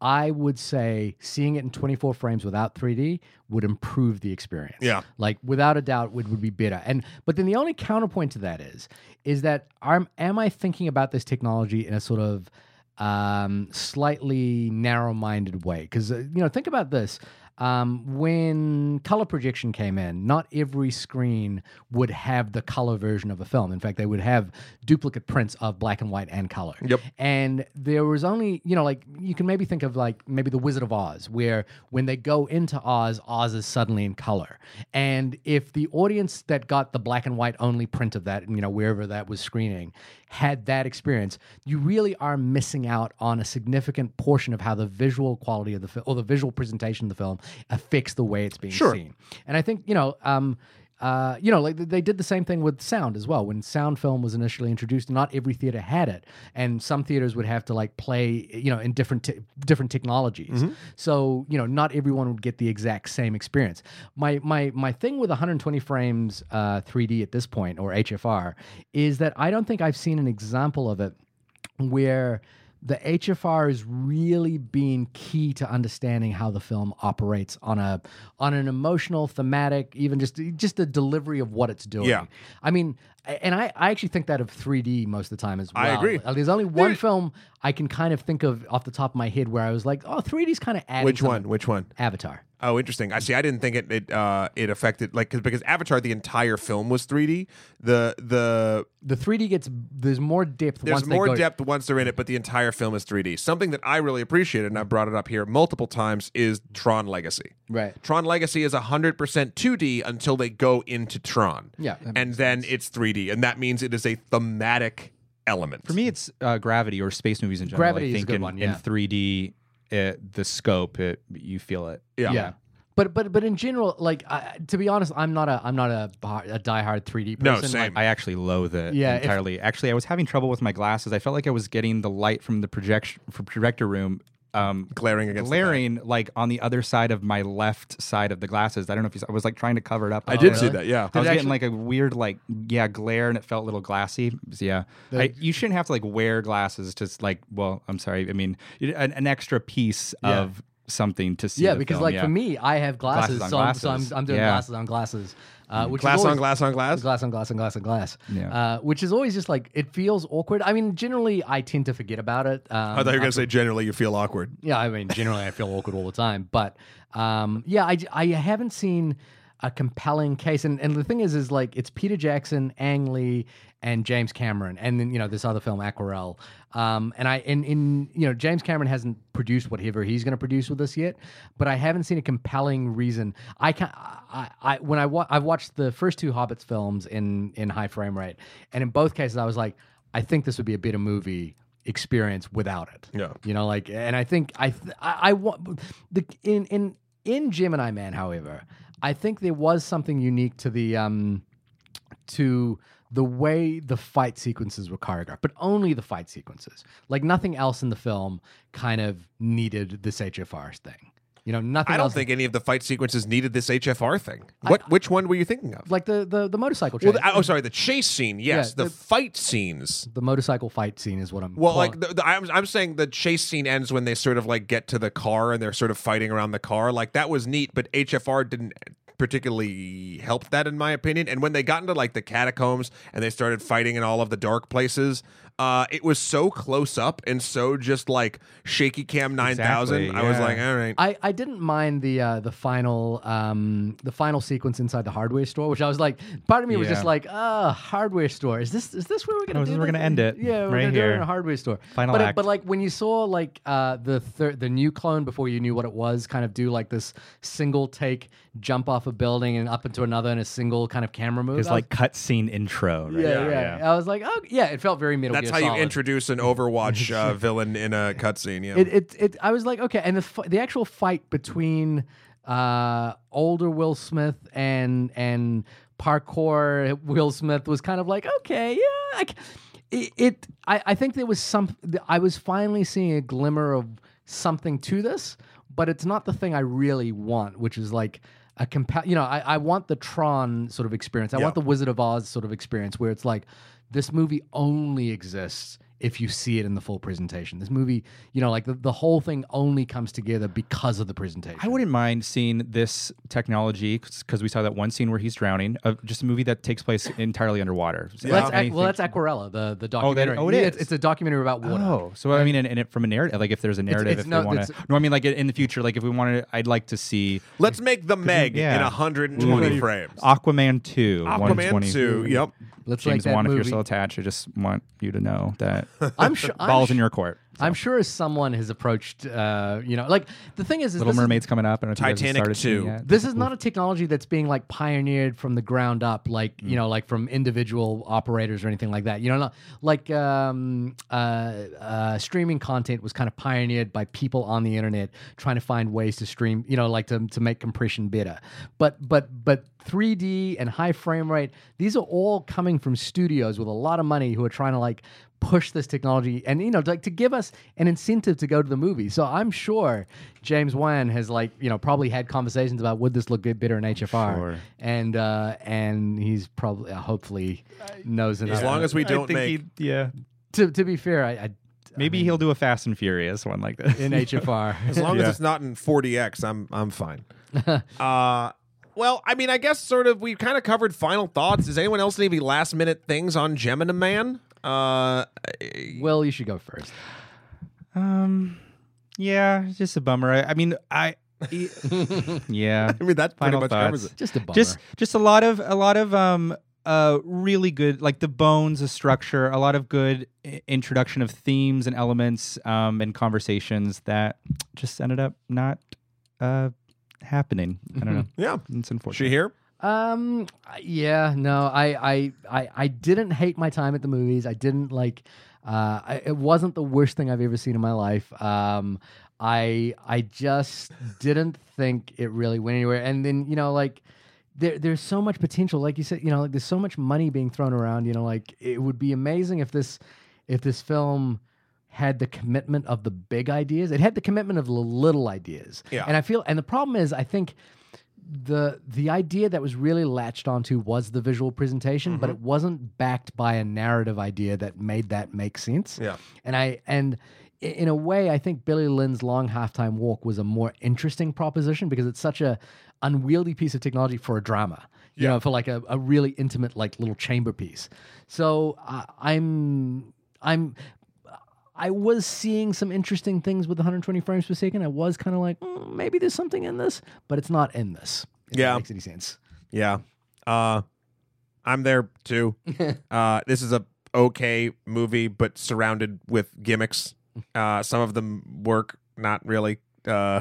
I would say seeing it in 24 frames without 3D would improve the experience. Yeah. Like without a doubt would, would be better. And but then the only counterpoint to that is is that am am I thinking about this technology in a sort of um, slightly narrow-minded way? Because uh, you know, think about this. Um, when color projection came in, not every screen would have the color version of a film. In fact, they would have duplicate prints of black and white and color. Yep. And there was only, you know, like you can maybe think of like maybe the Wizard of Oz, where when they go into Oz, Oz is suddenly in color. And if the audience that got the black and white only print of that, you know, wherever that was screening, had that experience, you really are missing out on a significant portion of how the visual quality of the film or the visual presentation of the film affects the way it's being Sure. seen. And I think, you know, um, uh, you know, like they did the same thing with sound as well. When sound film was initially introduced, not every theater had it, and some theaters would have to like play, you know, in different te- different technologies. So you know, not everyone would get the exact same experience. My my my thing with 120 frames uh, 3D at this point or HFR is that I don't think I've seen an example of it where the HFR has really been key to understanding how the film operates on a on an emotional, thematic, even just just the delivery of what it's doing. Yeah. I mean, and I, I actually think that of 3D most of the time as well. I agree. There's only one film I can kind of think of off the top of my head where I was like, oh, 3D's kind of adding. Which something. one? Which one? Avatar. Oh, interesting. I see. I didn't think it it uh, it affected like because because Avatar the entire film was 3D. The the The 3D gets there's more depth. there's once they more depth once they're in it, but the entire film is 3D. Something that I really appreciated, and I brought it up here multiple times, is Tron Legacy. Right. Tron Legacy is 100% 2D until they go into Tron. Yeah. And then it's 3D, and that means it is a thematic element. For me, it's uh, Gravity or space movies in general. Gravity I is a think good in, one, in 3D, it, the scope, it, you feel it. yeah. Yeah. But but but in general, like I, to be honest, I'm not a I'm not a, bar- a diehard 3D person. No, same. Like, I actually loathe it Yeah, if- entirely. actually, I was having trouble with my glasses. I felt like I was getting the light from the projection from projector room um, Glaring against the glaring like on the other side of my left side of the glasses. I don't know if you saw, I was like trying to cover it up. I a did little see that, yeah. I was Did getting like a weird like yeah glare and it felt a little glassy. So, yeah, I, you shouldn't have to like wear glasses. Just like well, I'm sorry. I mean an, an extra piece Yeah. of something to see. yeah, the because film, like yeah. for me, I have glasses, Glasses on so, I'm, so I'm. I'm doing Yeah. glasses on glasses, uh, which Glass is on glass on glass. glass on glass on glass on glass. Yeah. Uh, which is always just like it feels awkward. I mean, generally I tend to forget about it. Um, I thought you were going to say generally you feel awkward. Yeah, I mean, generally I feel awkward all the time, but um, yeah, I, I haven't seen a compelling case, and, and the thing is, is like it's Peter Jackson, Ang Lee, and James Cameron, and then you know this other film Aquarela, um, and I in in you know James Cameron hasn't produced whatever he's going to produce with us yet, but I haven't seen a compelling reason. I can I, I when I wa- I've watched the first two Hobbits films in in high frame rate, and in both cases I was like, I think this would be a better movie experience without it. Yeah. You know, like, and I think I, th- I, I want the in in in Gemini Man. However, I think there was something unique to the um to the way the fight sequences were choreographed, but only the fight sequences. Like nothing else in the film kind of needed this HFR thing. You know, nothing. I don't else think any of the fight sequences needed this HFR thing. What? which one were you thinking of? like the the, the motorcycle. Well, the, oh, sorry, the chase scene. Yes, Yeah, the, the- fight scenes. the motorcycle fight scene is what I'm. Well, calling- like the, the, I'm, I'm saying the chase scene ends when they sort of like get to the car and they're sort of fighting around the car. Like that was neat, but HFR didn't particularly helped that in my opinion. And when they got into like the catacombs and they started fighting in all of the dark places, uh, it was so close up and so just like shaky cam nine thousand. Exactly, I was like, all right. I, I didn't mind the uh, the final um, the final sequence inside the hardware store, which I was like, part of me was just like, ah, hardware store. Is this is this where we're gonna Oh, do this we're gonna end it, Yeah, we're right gonna do it in a hardware store. Final but it- act. but like when you saw like uh, the thir- the new clone before you knew what it was, kind of do like this single take jump off a building and up into another in a single kind of camera move. It's was- like cutscene intro. Right? yeah, yeah, I was like, oh yeah, it felt very Metal That's Gear how you introduce an Overwatch uh, villain in a cutscene. Yeah. It, it, it, I was like, okay, and the f- the actual fight between uh, older Will Smith and and parkour Will Smith was kind of like, okay, yeah, I c it, it I, I think there was some. I was finally seeing a glimmer of something to this, but it's not the thing I really want, which is like. A compa- you know, I, I want the Tron sort of experience. I Yeah. want the Wizard of Oz sort of experience where it's like this movie only exists if you see it in the full presentation. This movie, you know, like the, the whole thing only comes together because of the presentation. I wouldn't mind seeing this technology because we saw that one scene where he's drowning of just a movie that takes place entirely underwater. So well, that's, anything- well, that's Aquarela, the the Oh, that- documentary. oh, it Yeah, is? It's, it's a documentary about water. Oh, so I mean, and, and it, from a narrative, like if there's a narrative, it's if no- we want it's- to, no, I mean, like in the future, like if we wanted, I'd like to see Let's make the Meg yeah. in 120 Ooh. frames. Aquaman two, Aquaman 2. Yep. Let's make James that Wan, if you're still attached, I just want you to know that I'm sure. I'm balls in your court. I'm sure someone has approached. Uh, you know, like the thing is, is Little this is- Mermaid's coming up. I don't know if you guys have Titanic 2. This is not a technology that's being like pioneered from the ground up, like Mm. you know, like from individual operators or anything like that. You know, not, like um, uh, uh, streaming content was kind of pioneered by people on the internet trying to find ways to stream. You know, like to to make compression better. But but but 3D and high frame rate, these are all coming from studios with a lot of money who are trying to like push this technology and you know like to give us an incentive to go to the movie so i'm sure james wan has like you know probably had conversations about would this look good better in hfr Sure. and uh and he's probably uh, hopefully knows enough As long as we don't think make he- yeah. to, to be fair I, I Maybe he'll do a Fast and Furious one like this. in HFR. As long Yeah. as it's not in 40x, I'm I'm fine. uh, well, I mean, I guess sort of we kind of covered final thoughts. Does anyone else have any last minute things on Gemini Man? Uh, well, you should go first. Um, yeah, it's just a bummer. I, I mean, I. yeah, I mean, that pretty Final much covers thoughts. it. Just a bummer. just just a lot of a lot of um uh really good like the bones, the structure, a lot of good i- introduction of themes and elements um and conversations that just ended up not uh happening. I don't know. Yeah. It's unfortunate. She unfortunate. here? Um. Yeah. No. I. I. I. I didn't hate my time at the movies. I didn't like. Uh. I, it wasn't the worst thing I've ever seen in my life. Um. I. I just didn't think it really went anywhere. And then you know like. There, there's so much potential, like you said. You know, like there's so much money being thrown around. You know, like it would be amazing if this, if this film had the commitment of the big ideas. It had the commitment of the little ideas. Yeah. And I feel, and the problem is, I think the the idea that was really latched onto was the visual presentation, but it wasn't backed by a narrative idea that made that make sense. Yeah. And I and in a way, I think Billy Lynn's long halftime walk was a more interesting proposition because it's such a unwieldy piece of technology for a drama. You Yeah. know, for like a, a really intimate, like little chamber piece. So uh, I'm I'm I was seeing some interesting things with 120 frames per second. I was kind of like, "Mm, maybe there's something in this, but it's not in this. If Yeah. makes any sense. Yeah. Uh, I'm there too. uh, this is a okay movie, but surrounded with gimmicks. Uh, some of them work, not really. Uh,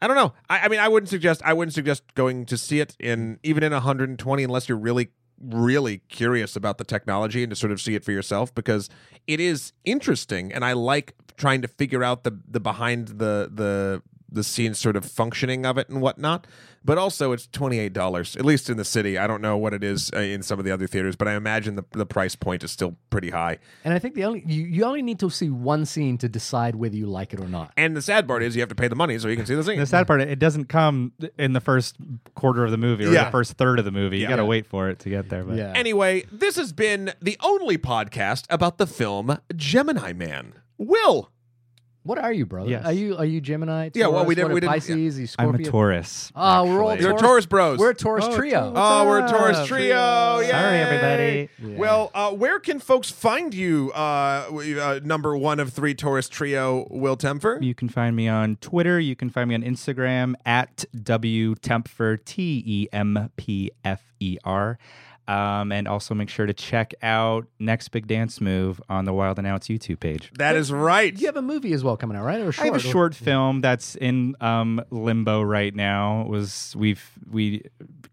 I don't know. I, I mean, I wouldn't suggest. I wouldn't suggest going to see it in even in 120 unless you're really, really curious about the technology and to sort of see it for yourself because it is interesting, and I like trying to figure out the the behind the the the scene sort of functioning of it and whatnot. But also, it's twenty eight dollars, at least in the city. I don't know what it is uh, in some of the other theaters, but I imagine the the price point is still pretty high. And I think the only you, you only need to see one scene to decide whether you like it or not. And the sad part is you have to pay the money so you can see the scene. The sad part, it doesn't come in the first quarter of the movie or Yeah. the first third of the movie. Yeah. You got to wait for it to get there. But Yeah. Anyway, this has been the only podcast about the film Gemini Man. Will, What are you, brother? Yes. Are you are you Gemini? Yeah, well, we Taurus? didn't- What are we didn't- Pisces. Are you I'm a Taurus. Oh, we're all actually. you're Taurus. Taurus Bros. We're a Taurus Oh, trio. Taurus. Oh, we're a Taurus up? trio. Yay. Sorry, everybody. Yeah. Well, uh, where can folks find you, uh, uh, number one of three Taurus trio, Will Tempfer? You can find me on Twitter. You can find me on Instagram at W Tempfer, T E M P F E R. Um, and also make sure to check out Next Big Dance Move on the Wild and Outs YouTube page. That is right. you have a movie as well coming out, right? Or a I short? have a short film that's in um, limbo right now. It was we've we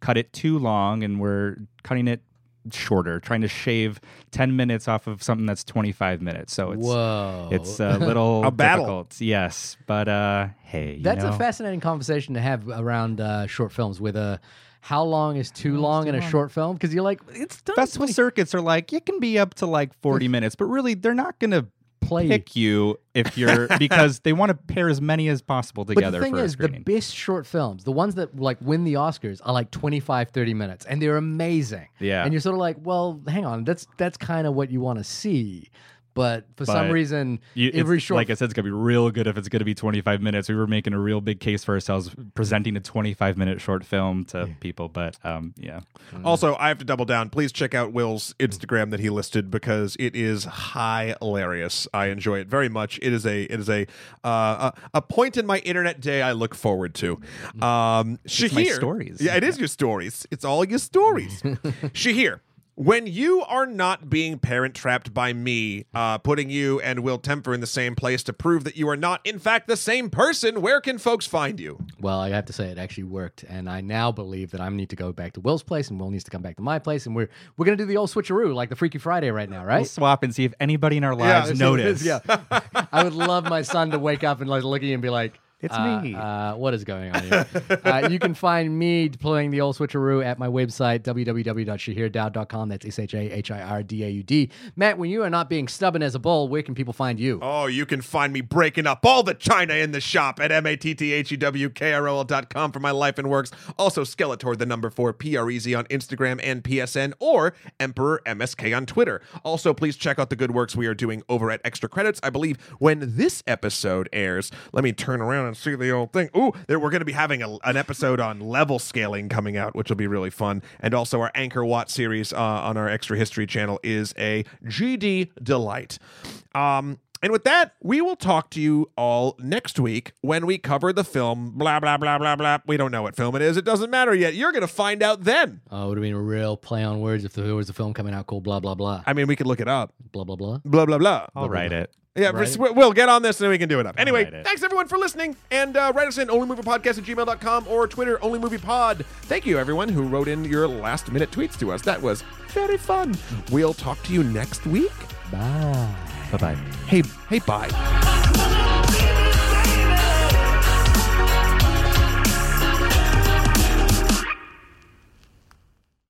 cut it too long and we're cutting it shorter, trying to shave ten minutes off of something that's twenty five minutes. So it's Whoa. it's a little A battle. difficult. Yes, but uh, hey, you That's know, a fascinating conversation to have around uh, short films with a how long is too long in a short film? Because you're like, it's done. festival 20 circuits are like it can be up to like 40 minutes but really they're not gonna play. pick you if you're because they want to pair as many as possible together But together the thing for a is, the screening. best short films, the ones that like win the Oscars, are like 25, 30 minutes, and they're amazing. Yeah. And you're sort of like, well, hang on, that's that's kind of what you want to see. But for some reason, You- every short like I said, it's gonna be real good if it's gonna be 25 minutes. We were making a real big case for ourselves, presenting a 25 minute short film to people. But um, yeah, Also, I have to double down. Please check out Will's Instagram that he listed because it is high hilarious. I enjoy it very much. It is a it is a uh, a, a point in my internet day I look forward to. Um, Shahir, my stories. Yeah, it is your stories. It's all your stories. Shahir. When you are not being parent trapped by me, uh, putting you and Will Tempfer in the same place to prove that you are not, in fact, the same person, where can folks find you? Well, I have to say it actually worked, and I now believe that I need to go back to Will's place, and Will needs to come back to my place, and we're we're gonna do the old switcheroo, like the Freaky Friday right now, we'll right? swap and see if anybody in our lives Let's see what it notice. Yeah, I would love my son to wake up and like look at you and be like, It's Uh, me. Uh, what is going on here? uh, you can find me deploying the old switcheroo at my website, www.shahirdaud.com. That's S H A H I R D A U D. Matt, when you are not being stubborn as a bull, where can people find you? Oh, you can find me breaking up all the China in the shop at M-A-T-T-H-E-W-K-R-O-L dot com for my life and works. Also, Skeletor, the number four, P-R-E-Z on Instagram and PSN, or Emperor MSK on Twitter. Also, please check out the good works we are doing over at Extra Credits. I believe when this episode airs, let me turn around and see the old thing. Ooh, there, we're going to be having a, an episode on level scaling coming out, which will be really fun. And also, our Angkor Wat series uh, on our Extra History channel is a GD delight. Um, and with that, we will talk to you all next week when we cover the film. Blah blah blah blah blah. We don't know what film it is. It doesn't matter yet. You're going to find out then. Oh, it would have been a real play on words if there was a film coming out called blah, blah, blah. I mean, we could look it up. Blah, blah, blah. Blah blah blah. I'll write it. Yeah, Right. we'll get on this and then we can do it up. Anyway, it. thanks everyone for listening. And uh, write us in onlymoviepodcast at gmail.com or Twitter, onlymoviepod. Thank you, everyone who wrote in your last minute tweets to us. That was very fun. We'll talk to you next week. Bye. Bye bye. Hey, hey, bye.